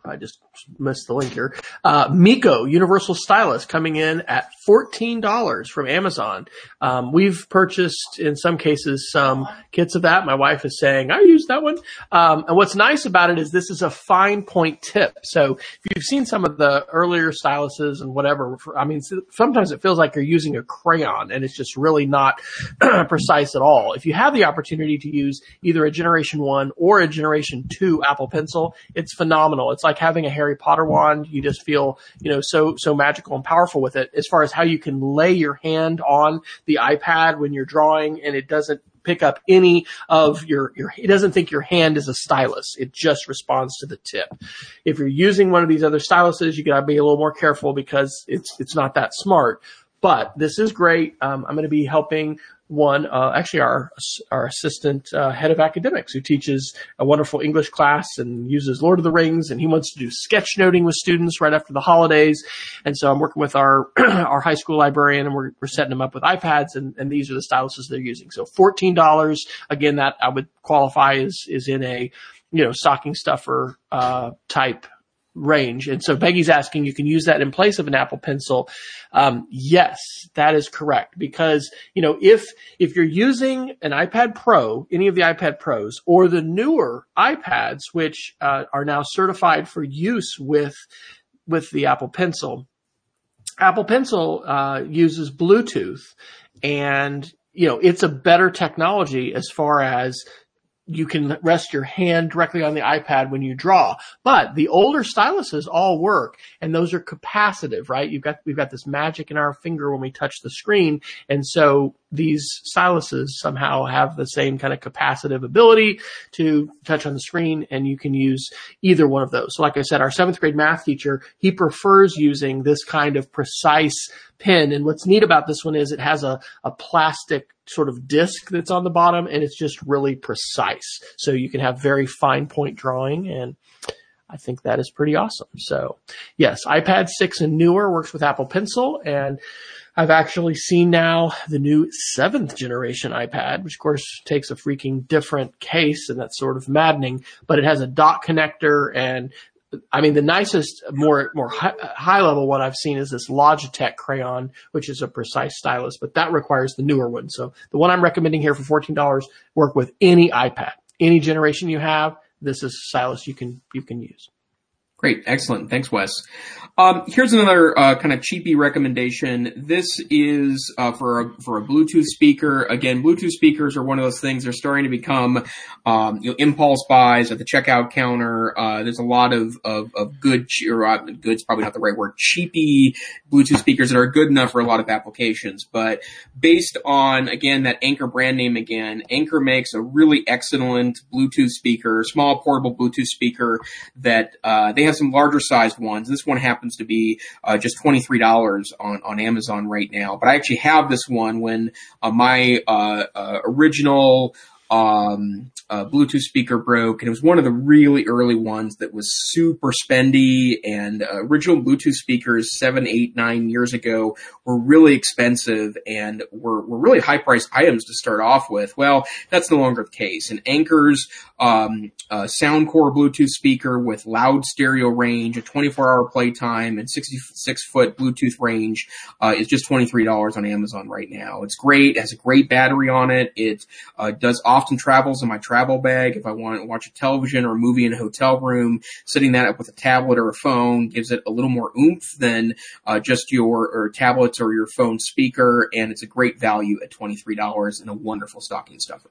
I just missed the link here. Uh, MEKO Universal Stylus coming in at $14 from Amazon. Um, we've purchased in some cases some kits of that. My wife is saying, I use that one. Um, and what's nice about it is this is a fine point tip. So if you've seen some of the earlier styluses and whatever, I mean, sometimes it feels like you're using a crayon and it's just really not precise at all. If you have the opportunity to use either a generation one or a generation two Apple pencil, it's phenomenal. It's like having a Harry Harry Potter wand. You just feel, you know, so, so magical and powerful with it as far as how you can lay your hand on the iPad when you're drawing and it doesn't pick up any of your, your, it doesn't think your hand is a stylus. It just responds to the tip. If you're using one of these other styluses, you gotta be a little more careful because it's, it's not that smart. But this is great. Um, I'm going to be helping one, uh, actually our our assistant uh, head of academics who teaches a wonderful English class and uses Lord of the Rings, and he wants to do sketchnoting with students right after the holidays. And so I'm working with our our high school librarian, and we're, we're setting them up with iPads, and, and these are the styluses they're using. So fourteen dollars. Again, that I would qualify as is in a you know stocking stuffer uh, type range. And so Peggy's asking, you can use that in place of an Apple Pencil. Um, yes, that is correct because you know if if you're using an iPad Pro, any of the iPad Pros, or the newer iPads, which uh, are now certified for use with with the Apple Pencil, Apple Pencil uh, uses Bluetooth, and you know it's a better technology as far as you can rest your hand directly on the iPad when you draw. But the older styluses all work and those are capacitive, right? You've got, we've got this magic in our finger when we touch the screen. And so these styluses somehow have the same kind of capacitive ability to touch on the screen and you can use either one of those. So like I said, our seventh grade math teacher, he prefers using this kind of precise pen. And what's neat about this one is it has a, a plastic sort of disc that's on the bottom and it's just really precise. So you can have very fine point drawing and I think that is pretty awesome. So yes, iPad 6 and newer works with Apple Pencil and I've actually seen now the new seventh generation iPad, which of course takes a freaking different case and that's sort of maddening, but it has a dot connector and I mean, the nicest, more more high, high, level one I've seen is this Logitech crayon, which is a precise stylus, but that requires the newer one. So the one I'm recommending here for fourteen dollars work with any iPad, any generation you have. This is a stylus you can you can use. Great, excellent. Thanks, Wes. Um, here's another uh, kind of cheapy recommendation. This is uh, for a for a Bluetooth speaker. Again, Bluetooth speakers are one of those things. They're starting to become um, you know impulse buys at the checkout counter. Uh, there's a lot of of, of good or uh, goods, probably not the right word, cheapy Bluetooth speakers that are good enough for a lot of applications. But based on again that Anker brand name again, Anker makes a really excellent Bluetooth speaker, small portable Bluetooth speaker that uh, they have some larger sized ones. This one happens to be uh, just twenty three dollars on on Amazon right now. But I actually have this one when uh, my uh, uh, original um, uh, Bluetooth speaker broke, and it was one of the really early ones that was super spendy. And uh, original Bluetooth speakers seven, eight, nine years ago were really expensive and were, were really high priced items to start off with. Well, that's no longer the case. And Anker's um, uh, Soundcore Bluetooth speaker with loud stereo range, a 24 hour playtime, and 66 foot Bluetooth range uh, is just $23 on Amazon right now. It's great. It has a great battery on it. It uh, does often travels in my travel bag. If I want to watch a television or a movie in a hotel room, setting that up with a tablet or a phone gives it a little more oomph than uh, just your tablets or your phone speaker, and it's a great value at twenty three dollars and a wonderful stocking stuffer.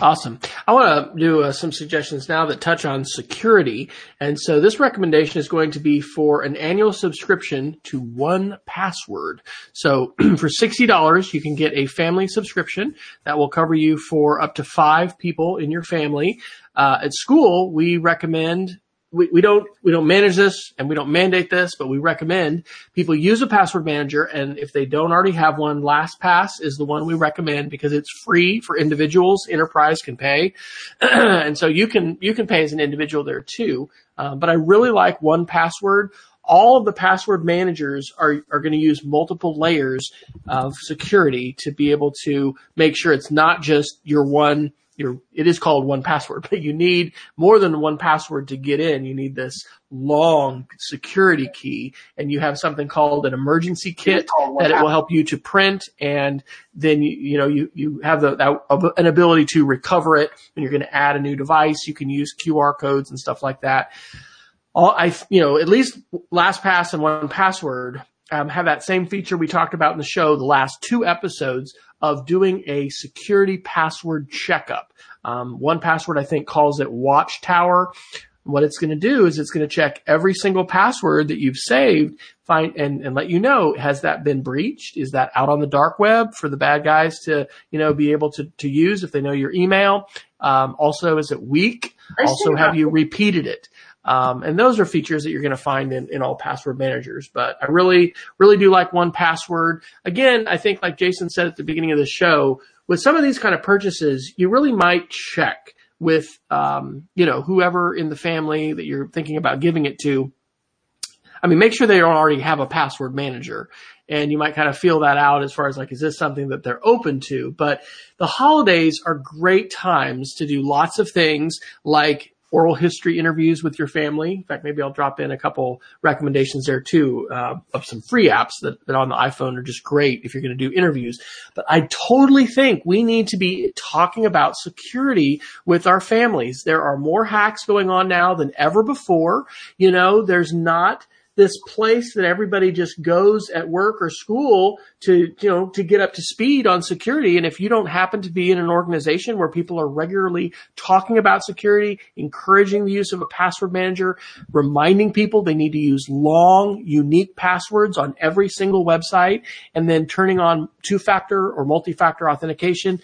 Awesome. I want to do uh, some suggestions now that touch on security. And so this recommendation is going to be for an annual subscription to 1Password. So for $60, you can get a family subscription that will cover you for up to five people in your family. Uh, at school, we recommend we, we don't we don't manage this and we don't mandate this, but we recommend people use a password manager. And if they don't already have one, LastPass is the one we recommend because it's free for individuals. Enterprise can pay, and so you can you can pay as an individual there too. Uh, but I really like 1Password. All of the password managers are, are going to use multiple layers of security to be able to make sure it's not just your one your, it is called 1Password, but you need more than 1Password to get in. You need this long security key and you have something called an emergency kit that it will help you to print and then you, you know, you, you have the, that, an ability to recover it and you're going to add a new device. You can use QR codes and stuff like that. All I, you know, at least LastPass and 1Password um, have that same feature we talked about in the show the last two episodes of doing a security password checkup. Um, 1Password, I think, calls it Watchtower. What it's going to do is it's going to check every single password that you've saved, find and, and let you know has that been breached? Is that out on the dark web for the bad guys to you know be able to to use if they know your email? Um, also, is it weak? Also, have you repeated it? Um, and those are features that you're going to find in, in all password managers. But I really, really do like 1Password. Again, I think like Jason said at the beginning of the show, with some of these kind of purchases, you really might check with, um, you know, whoever in the family that you're thinking about giving it to. I mean, make sure they don't already have a password manager and you might kind of feel that out as far as like, is this something that they're open to? But the holidays are great times to do lots of things like oral history interviews with your family. In fact, maybe I'll drop in a couple recommendations there too uh, of some free apps that, that on the iPhone are just great if you're going to do interviews. But I totally think we need to be talking about security with our families. There are more hacks going on now than ever before. You know, there's not this place that everybody just goes at work or school to, you know, to get up to speed on security. And if you don't happen to be in an organization where people are regularly talking about security, encouraging the use of a password manager, reminding people they need to use long, unique passwords on every single website, and then turning on two-factor or multi-factor authentication,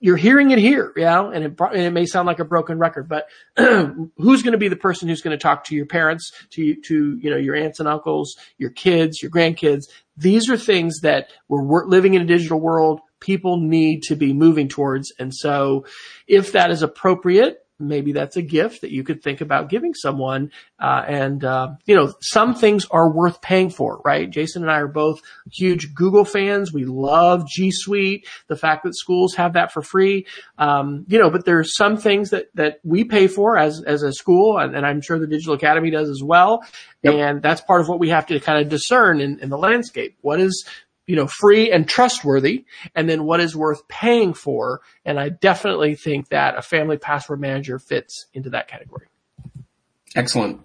you're hearing it here, yeah, and it, and it may sound like a broken record, but who's going to be the person who's going to talk to your parents, to to you know your aunts and uncles, your kids, your grandkids? These are things that we're living in a digital world. People need to be moving towards, and so if that is appropriate, maybe that's a gift that you could think about giving someone. Uh, and, uh, you know, some things are worth paying for, right? Jason and I are both huge Google fans. We love G Suite, the fact that schools have that for free. Um, you know, but there are some things that, that we pay for as, as a school, and, and I'm sure the Digital Academy does as well. Yep. And that's part of what we have to kind of discern in, in the landscape. What is, you know, free and trustworthy, and then what is worth paying for. And I definitely think that a family password manager fits into that category. Excellent.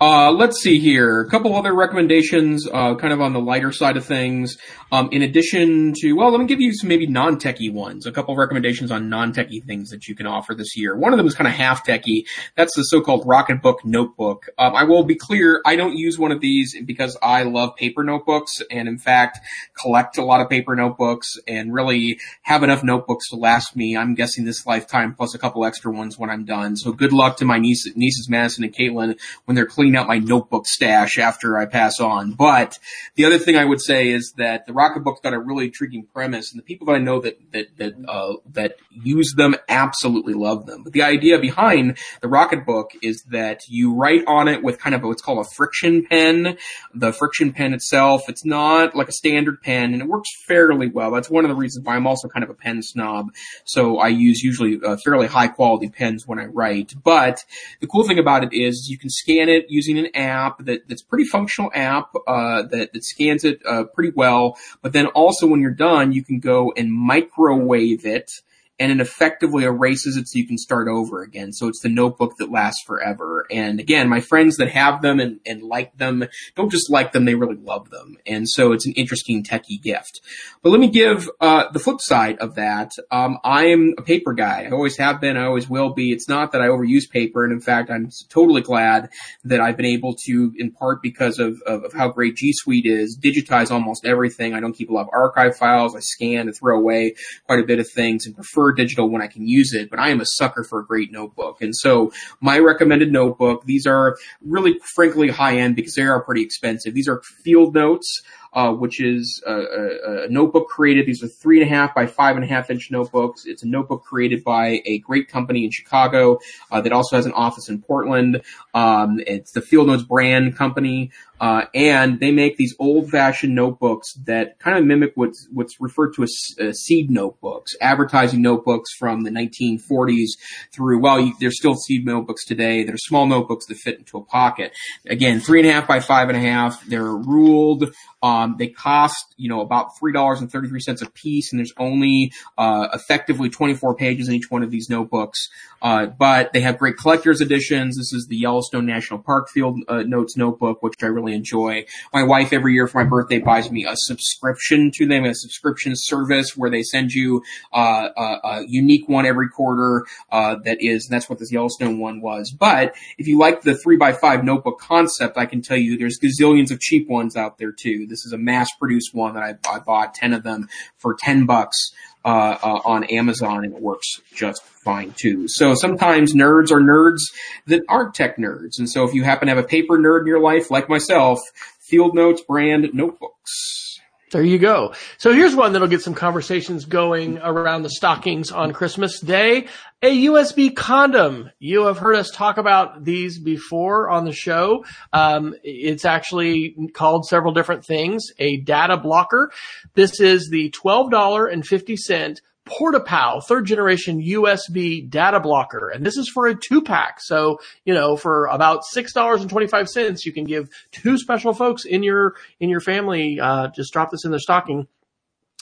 Uh, let's see here. A couple other recommendations, uh, kind of on the lighter side of things. Um, in addition to, well, let me give you some maybe non-techie ones. A couple of recommendations on non-techie things that you can offer this year. One of them is kind of half techie. That's the so-called Rocketbook notebook. Um, I will be clear, I don't use one of these because I love paper notebooks and in fact collect a lot of paper notebooks and really have enough notebooks to last me. I'm guessing this lifetime plus a couple extra ones when I'm done. So good luck to my niece, nieces Madison and Caitlin when they're cleaning out my notebook stash after I pass on. But the other thing I would say is that the Rocketbook's got a really intriguing premise, and the people that I know that that that uh, that use them absolutely love them. But the idea behind the Rocketbook is that you write on it with kind of what's called a friction pen. The friction pen itself, it's not like a standard pen, and it works fairly well. That's one of the reasons why I'm also kind of a pen snob. So I use usually uh, fairly high quality pens when I write. But the cool thing about it is you can scan it using an app that, that's pretty functional app uh, that, that scans it uh, pretty well. But then also when you're done, you can go and microwave it and it effectively erases it so you can start over again. So it's the notebook that lasts forever. And again, my friends that have them and, and like them don't just like them, they really love them. And so it's an interesting techie gift. But let me give uh, the flip side of that. Um, I am a paper guy. I always have been. I always will be. It's not that I overuse paper. And in fact, I'm totally glad that I've been able to, in part because of, of, of how great G Suite is, digitize almost everything. I don't keep a lot of archive files. I scan and throw away quite a bit of things and prefer prefer digital when I can use it, but I am a sucker for a great notebook. And so my recommended notebook, these are really frankly high end because they are pretty expensive. These are field notes uh, which is a, a, a, notebook created. These are three and a half by five and a half inch notebooks. It's a notebook created by a great company in Chicago uh, that also has an office in Portland. Um, it's the Field Notes brand company, uh, and they make these old-fashioned notebooks that kind of mimic what's what's referred to as uh, seed notebooks, advertising notebooks from the 1940s through. Well, you, there's still seed notebooks today. They're small notebooks that fit into a pocket. Again, three and a half by five and a half. They're ruled. Um, they cost, you know, about $3.33 a piece and there's only, uh, effectively 24 pages in each one of these notebooks. Uh, but they have great collector's editions. This is the Yellowstone National Park Field uh, Notes notebook, which I really enjoy. My wife every year for my birthday buys me a subscription to them, a subscription service where they send you, uh, a, a, unique one every quarter, uh, that is, that's what this Yellowstone one was. But if you like the three by five notebook concept, I can tell you there's gazillions of cheap ones out there too. This is a mass produced one that I, I bought 10 of them for 10 bucks. Uh, uh, on Amazon and it works just fine too. So sometimes nerds are nerds that aren't tech nerds. And so if you happen to have a paper nerd in your life, like myself, Field Notes brand notebooks. There you go. So here's one that'll get some conversations going around the stockings on Christmas Day. A USB condom. You have heard us talk about these before on the show. Um, it's actually called several different things. A data blocker. This is the $12.50 PortaPow third generation USB data blocker. And this is for a two pack. So, you know, for about $6.25, you can give two special folks in your, in your family, uh, just drop this in their stocking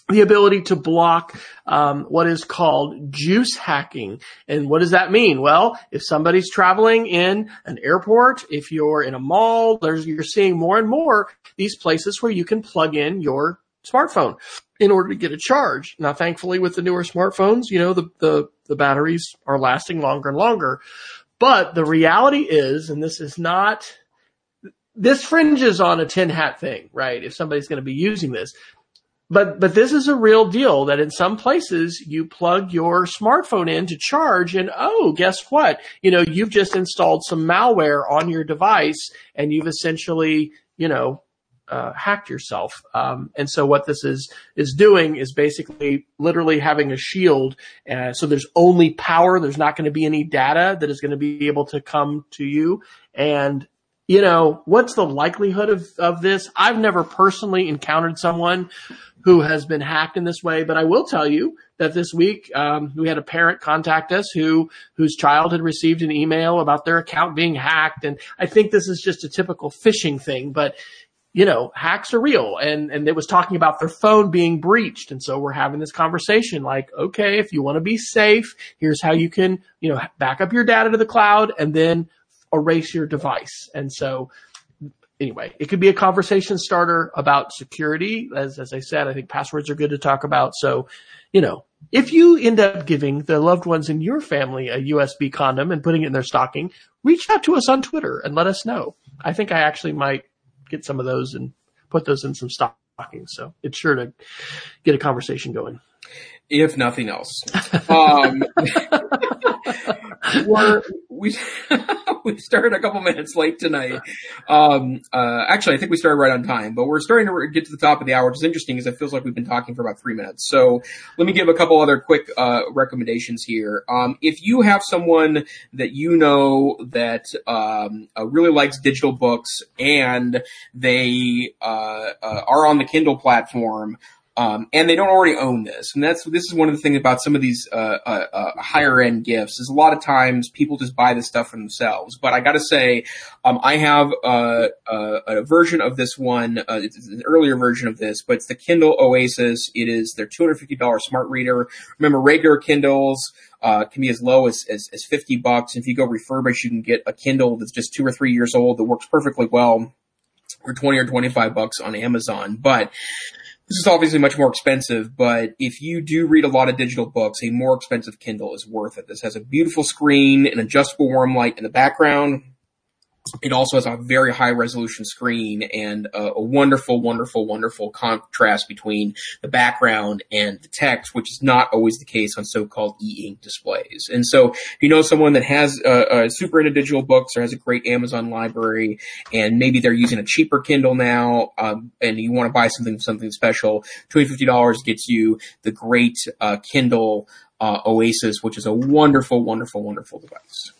the ability to block um, what is called juice jacking. And what does that mean? Well, if somebody's traveling in an airport, if you're in a mall, there's you're seeing more and more these places where you can plug in your smartphone in order to get a charge. Now, thankfully, with the newer smartphones, you know, the, the, the batteries are lasting longer and longer. But the reality is, and this is not, this fringes on a tin hat thing, right? If somebody's going to be using this. But, but this is a real deal that in some places you plug your smartphone in to charge and oh, guess what? You know, you've just installed some malware on your device and you've essentially, you know, uh, hacked yourself. Um, and so what this is is doing is basically literally having a shield. Uh, so there's only power. There's not going to be any data that is going to be able to come to you. And you know what's the likelihood of of this? I've never personally encountered someone who has been hacked in this way, but I will tell you that this week um, we had a parent contact us who whose child had received an email about their account being hacked, and I think this is just a typical phishing thing, but you know, hacks are real. And, and it was talking about their phone being breached. And so we're having this conversation like, okay, if you want to be safe, here's how you can, you know, back up your data to the cloud and then erase your device. And so anyway, it could be a conversation starter about security. As, as I said, I think passwords are good to talk about. So, you know, if you end up giving the loved ones in your family a USB condom and putting it in their stocking, reach out to us on Twitter and let us know. I think I actually might get some of those and put those in some stockings. So it's sure to get a conversation going. If nothing else. Um, we're, we we started a couple minutes late tonight. Um, uh, actually, I think we started right on time, but we're starting to get to the top of the hour, which is interesting because it feels like we've been talking for about three minutes. So let me give a couple other quick uh, recommendations here. Um, if you have someone that you know that um, uh, really likes digital books and they uh, uh, are on the Kindle platform. Um, and they don't already own this. And that's, this is one of the things about some of these, uh, uh, uh, higher end gifts is a lot of times people just buy this stuff for themselves. But I gotta say, um, I have, uh, uh a version of this one, uh, an earlier version of this, but it's the Kindle Oasis. It is their $250 smart reader. Remember, regular Kindles, uh, can be as low as, as, as 50 bucks. And if you go refurbish, you can get a Kindle that's just two or three years old that works perfectly well for 20 or 25 bucks on Amazon. But this is obviously much more expensive, but if you do read a lot of digital books, a more expensive Kindle is worth it. This has a beautiful screen, an adjustable warm light in the background, it also has a very high resolution screen and a, a, wonderful, wonderful, wonderful contrast between the background and the text, which is not always the case on so-called e-ink displays. And so if you know someone that has super into digital books or has a great Amazon library and maybe they're using a cheaper Kindle now, um, and you want to buy something, something special, $250 gets you the great, uh, Kindle, uh, Oasis, which is a wonderful, wonderful, wonderful device.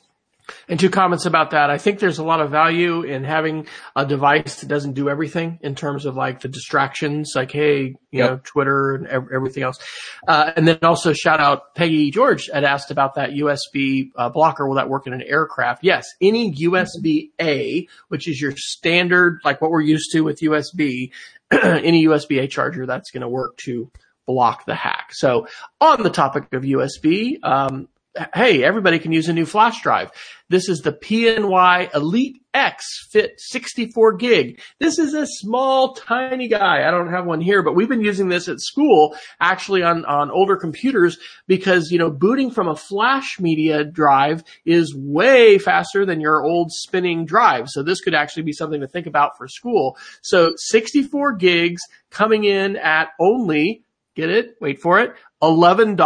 And two comments about that. I think there's a lot of value in having a device that doesn't do everything in terms of like the distractions, like, hey, you yep. know, Twitter and everything else. Uh, and then also shout out Peggy George had asked about that USB uh, blocker. Will that work in an aircraft? Yes. Any USB A, which is your standard, like what we're used to with USB, any USB A charger, that's going to work to block the hack. So on the topic of USB, um, hey, everybody can use a new flash drive. This is the PNY Elite X Fit 64 gig. This is a small, tiny guy. I don't have one here, but we've been using this at school, actually on, on older computers because, you know, booting from a flash media drive is way faster than your old spinning drive. So this could actually be something to think about for school. So 64 gigs coming in at only, get it? Wait for it. $11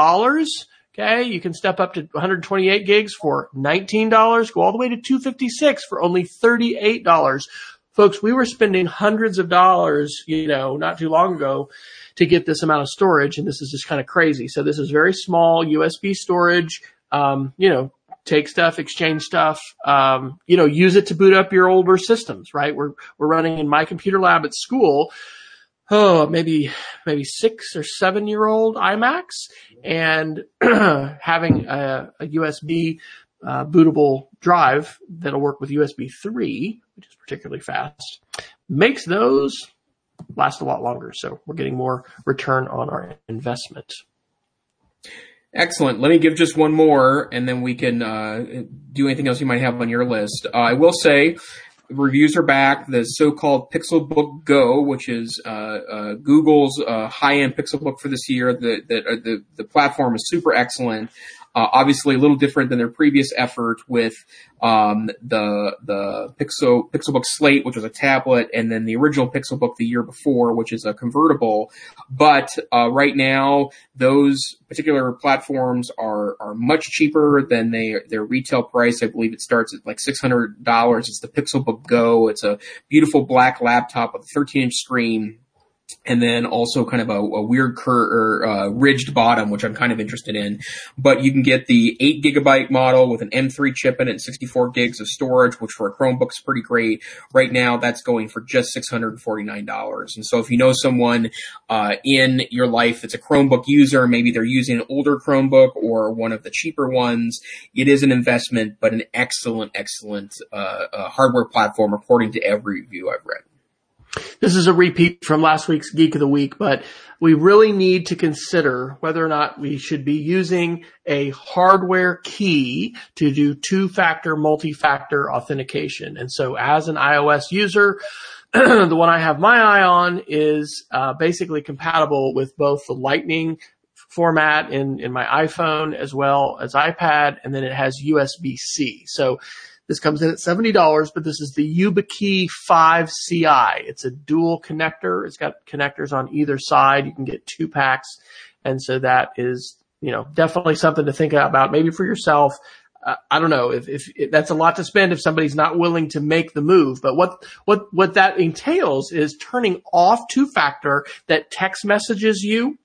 Okay, you can step up to 128 gigs for $19, go all the way to 256 for only $38. folks, we were spending hundreds of dollars, you know, not too long ago to get this amount of storage. And this is just kind of crazy. So this is very small USB storage. Um, you know, take stuff, exchange stuff, um, you know, use it to boot up your older systems, right? We're, we're running in my computer lab at school. Oh, maybe, maybe six or seven year old iMacs and having a, a USB uh, bootable drive that'll work with USB 3, which is particularly fast, makes those last a lot longer. So we're getting more return on our investment. Excellent. Let me give just one more, and then we can uh, do anything else you might have on your list. Uh, I will say reviews are back. The so-called Pixelbook Go, which is uh, uh Google's uh, high-end Pixelbook for this year, the, the uh, the the platform is super excellent. Uh, obviously, a little different than their previous effort with um, the the Pixel Pixelbook Slate, which was a tablet, and then the original Pixelbook the year before, which is a convertible. But uh, right now, those particular platforms are are much cheaper than they their retail price. I believe it starts at like six hundred dollars. It's the Pixelbook Go. It's a beautiful black laptop with a 13 inch screen and then also kind of a, a weird cur- or, uh, ridged bottom, which I'm kind of interested in. But you can get the 8 gigabyte model with an M3 chip in it and 64 gigs of storage, which for a Chromebook is pretty great. Right now, that's going for just $649. And so if you know someone uh, in your life that's a Chromebook user, maybe they're using an older Chromebook or one of the cheaper ones, it is an investment, but an excellent, excellent uh, uh hardware platform according to every review I've read. This is a repeat from last week's Geek of the Week, but we really need to consider whether or not we should be using a hardware key to do two-factor multi-factor authentication. And so as an iOS user, the one I have my eye on is uh, basically compatible with both the Lightning format in, in my iPhone as well as iPad, and then it has USB-C. So this comes in at $70, but this is the YubiKey 5 CI. It's a dual connector. It's got connectors on either side. You can get two packs. And so that is, you know, definitely something to think about maybe for yourself. Uh, I don't know if, if, if, that's a lot to spend if somebody's not willing to make the move. But what what what that entails is turning off two factor that text messages you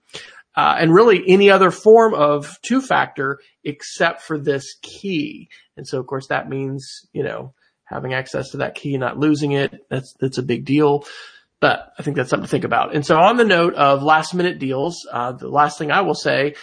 uh, and really any other form of two factor except for this key. And so, of course, that means, you know, having access to that key, not losing it. That's, that's a big deal. But I think that's something to think about. And so on the note of last minute deals, uh, the last thing I will say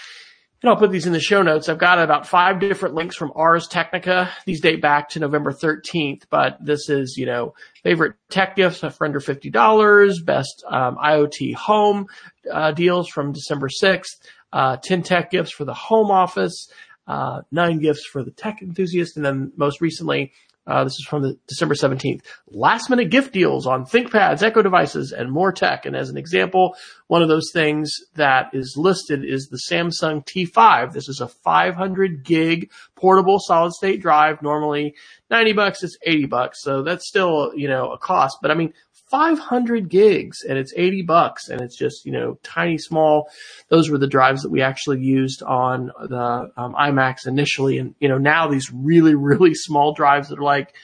and I'll put these in the show notes. I've got about five different links from Ars Technica. These date back to November 13th, but this is, you know, favorite tech gifts for under $50, best um, IoT home uh, deals from December 6th, uh, 10 tech gifts for the home office, uh, nine gifts for the tech enthusiast, and then most recently, uh, this is from the December 17th. Last minute gift deals on ThinkPads, Echo devices, and more tech. And as an example, one of those things that is listed is the Samsung T5. This is a 500 gig portable solid state drive. Normally 90 bucks, it's 80 bucks. So that's still, you know, a cost. But I mean, 500 gigs and it's 80 bucks and it's just, you know, tiny small. Those were the drives that we actually used on the um, iMacs initially. And, you know, now these really, really small drives that are like,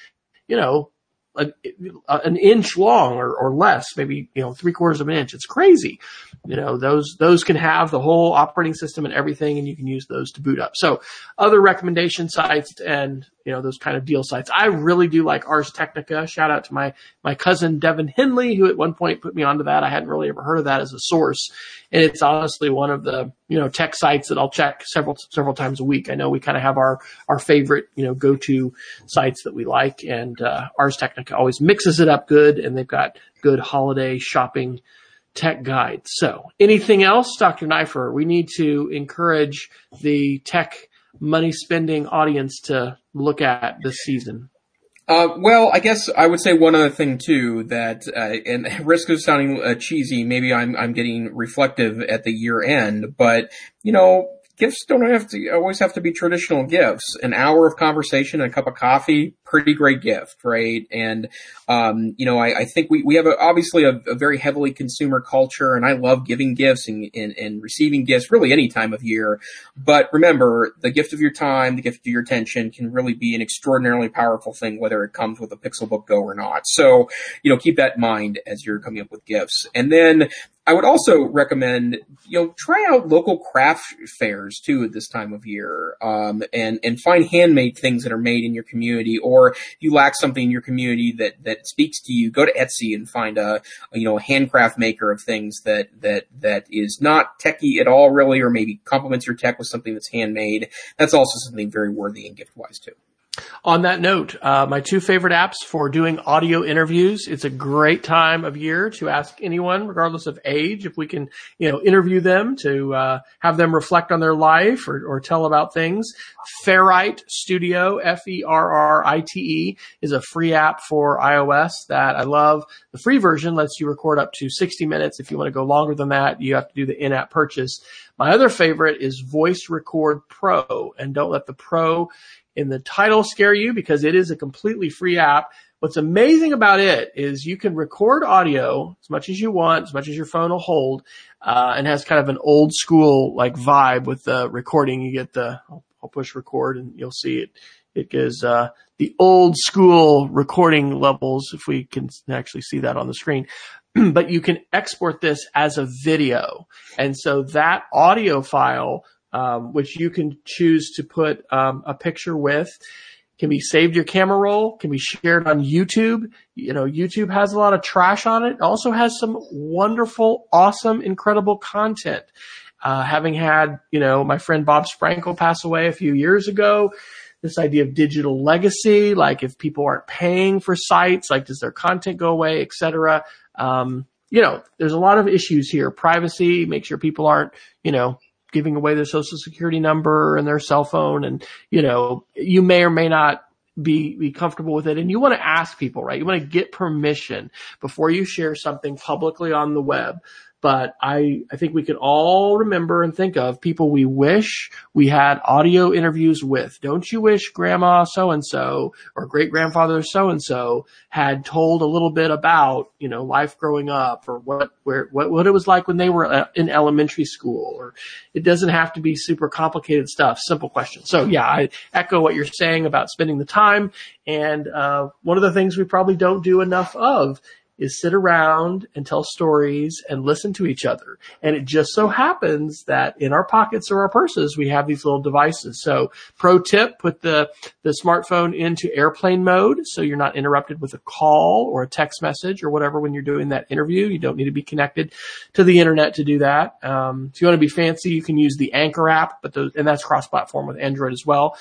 you know, a, an inch long or, or less, maybe, you know, three quarters of an inch. It's crazy. You know, those, those can have the whole operating system and everything and you can use those to boot up. So other recommendation sites and, you know, those kind of deal sites. I really do like Ars Technica. Shout out to my, my cousin Devin Henley, who at one point put me onto that. I hadn't really ever heard of that as a source. And it's honestly one of the, you know, tech sites that I'll check several, several times a week. I know we kind of have our, our favorite, you know, go-to sites that we like and, uh, Ars Technica always mixes it up good and they've got good holiday shopping tech guides. So anything else, Dr. Neiffer? We need to encourage the tech money spending audience to look at this season? Uh, well, I guess I would say one other thing too that, uh, and risk of sounding uh, cheesy, maybe I'm I'm getting reflective at the year end, but you know, gifts don't have to always have to be traditional gifts. An hour of conversation, a cup of coffee, pretty great gift, right? And, um, you know, I, I, think we, we have a, obviously a, a, very heavily consumer culture and I love giving gifts and, and, and, receiving gifts really any time of year. But remember, the gift of your time, the gift of your attention can really be an extraordinarily powerful thing, whether it comes with a Pixelbook Go or not. So, you know, keep that in mind as you're coming up with gifts. And then I would also recommend, you know, try out local craft fairs too at this time of year, um, and, and find handmade things that are made in your community. Or if you lack something in your community that, that speaks to you, go to Etsy and find a, a, you know, a handcraft maker of things that, that, that is not techy at all really, or maybe complements your tech with something that's handmade. That's also something very worthy and gift wise too. On that note, uh, my two favorite apps for doing audio interviews. It's a great time of year to ask anyone, regardless of age, if we can, you know, interview them to uh, have them reflect on their life or, or tell about things. Ferrite Studio, F-E-R-R-I-T-E, is a free app for iOS that I love. The free version lets you record up to 60 minutes. If you want to go longer than that, you have to do the in-app purchase. My other favorite is Voice Record Pro, and don't let the Pro in the title scare you because it is a completely free app. What's amazing about it is you can record audio as much as you want, as much as your phone will hold, uh, and has kind of an old school like vibe with the recording. You get the, I'll, I'll push record and you'll see it. It gives, uh, the old school recording levels, if we can actually see that on the screen. but you can export this as a video. And so that audio file um, which you can choose to put um, a picture with. Can be saved your camera roll, can be shared on YouTube. You know, YouTube has a lot of trash on it. it also has some wonderful, awesome, incredible content. Uh, having had, you know, my friend Bob Sprankle pass away a few years ago, this idea of digital legacy, like if people aren't paying for sites, like does their content go away, etc. Um, you know, there's a lot of issues here. Privacy, make sure people aren't, you know, giving away their social security number and their cell phone and, you know, you may or may not be, be comfortable with it. And you want to ask people, right? You want to get permission before you share something publicly on the web but I, I think we could all remember and think of people we wish we had audio interviews with. Don't you wish grandma so and so or great grandfather so and so had told a little bit about, you know, life growing up or what, where, what, what it was like when they were uh, in elementary school or it doesn't have to be super complicated stuff, simple questions. So yeah, I echo what you're saying about spending the time. And, uh, one of the things we probably don't do enough of is sit around and tell stories and listen to each other. And it just so happens that in our pockets or our purses, we have these little devices. So pro tip, put the, the smartphone into airplane mode so you're not interrupted with a call or a text message or whatever when you're doing that interview. You don't need to be connected to the internet to do that. Um, if you want to be fancy, you can use the Anchor app, but those, and that's cross platform with Android as well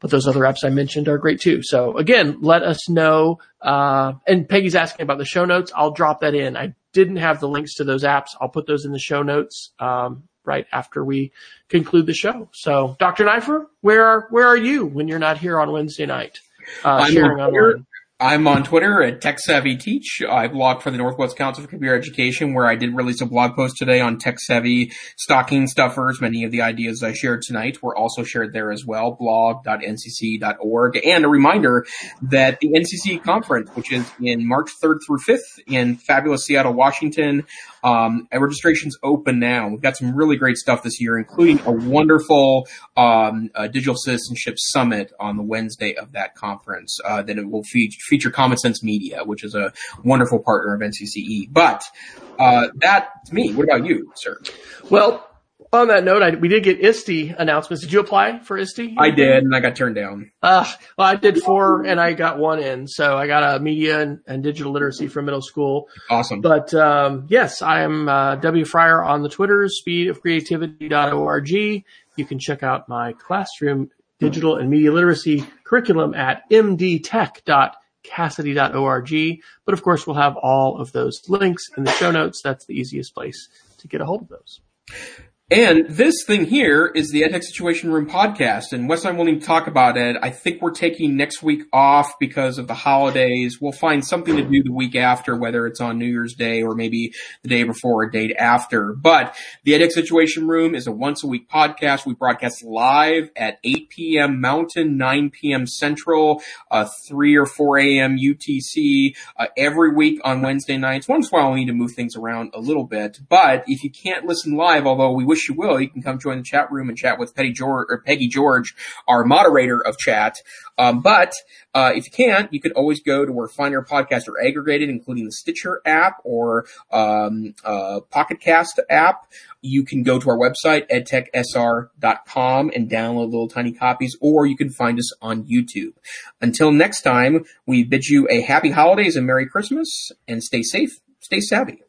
but those other apps I mentioned are great too. So again, let us know. Uh, and Peggy's asking about the show notes. I'll drop that in. I didn't have the links to those apps. I'll put those in the show notes, um, right after we conclude the show. So Dr. Neiffer, where are, where are you when you're not here on Wednesday night? Uh, sharing online? I'm on Twitter at Tech Savvy Teach. I blog for the Northwest Council for Computer Education, where I did release a blog post today on tech savvy stocking stuffers. Many of the ideas I shared tonight were also shared there as well. Blog.ncc.org, and a reminder that the NCC conference, which is in March 3rd through 5th in fabulous Seattle, Washington, um, registration's open now. We've got some really great stuff this year, including a wonderful um, uh, digital citizenship summit on the Wednesday of that conference uh, that it will feature, feature Common Sense Media, which is a wonderful partner of NCCE. But uh, that to me, what about you, sir? Well, on that note, I, we did get ISTE announcements. Did you apply for ISTE? I did, and I got turned down. Uh, well, I did four, and I got one in. So I got a media and, and digital literacy for middle school. Awesome. But um, yes, I am uh, W. Fryer on the Twitter, speedofcreativity.org. You can check out my classroom digital and media literacy curriculum at mdtech.casady.org. But of course, we'll have all of those links in the show notes. That's the easiest place to get a hold of those. And this thing here is the EdTech Situation Room podcast, and Wes and I will need to talk about it. I think we're taking next week off because of the holidays. We'll find something to do the week after, whether it's on New Year's Day or maybe the day before or date after. But the EdTech Situation Room is a once a week podcast. We broadcast live at 8 p.m. Mountain, 9 p.m. Central, uh, 3 or 4 a.m. UTC, uh, every week on Wednesday nights. Once in a while we need to move things around a little bit, but if you can't listen live, although we wish you will, you can come join the chat room and chat with Peggy George, or Peggy George, our moderator of chat. Um, but uh, if you can't, you could always go to where fine podcasts are aggregated, including the Stitcher app or um, uh, Pocket Cast app. You can go to our website, edtechsr.com, and download little tiny copies, or you can find us on YouTube. Until next time, we bid you a happy holidays and Merry Christmas, and stay safe, stay savvy.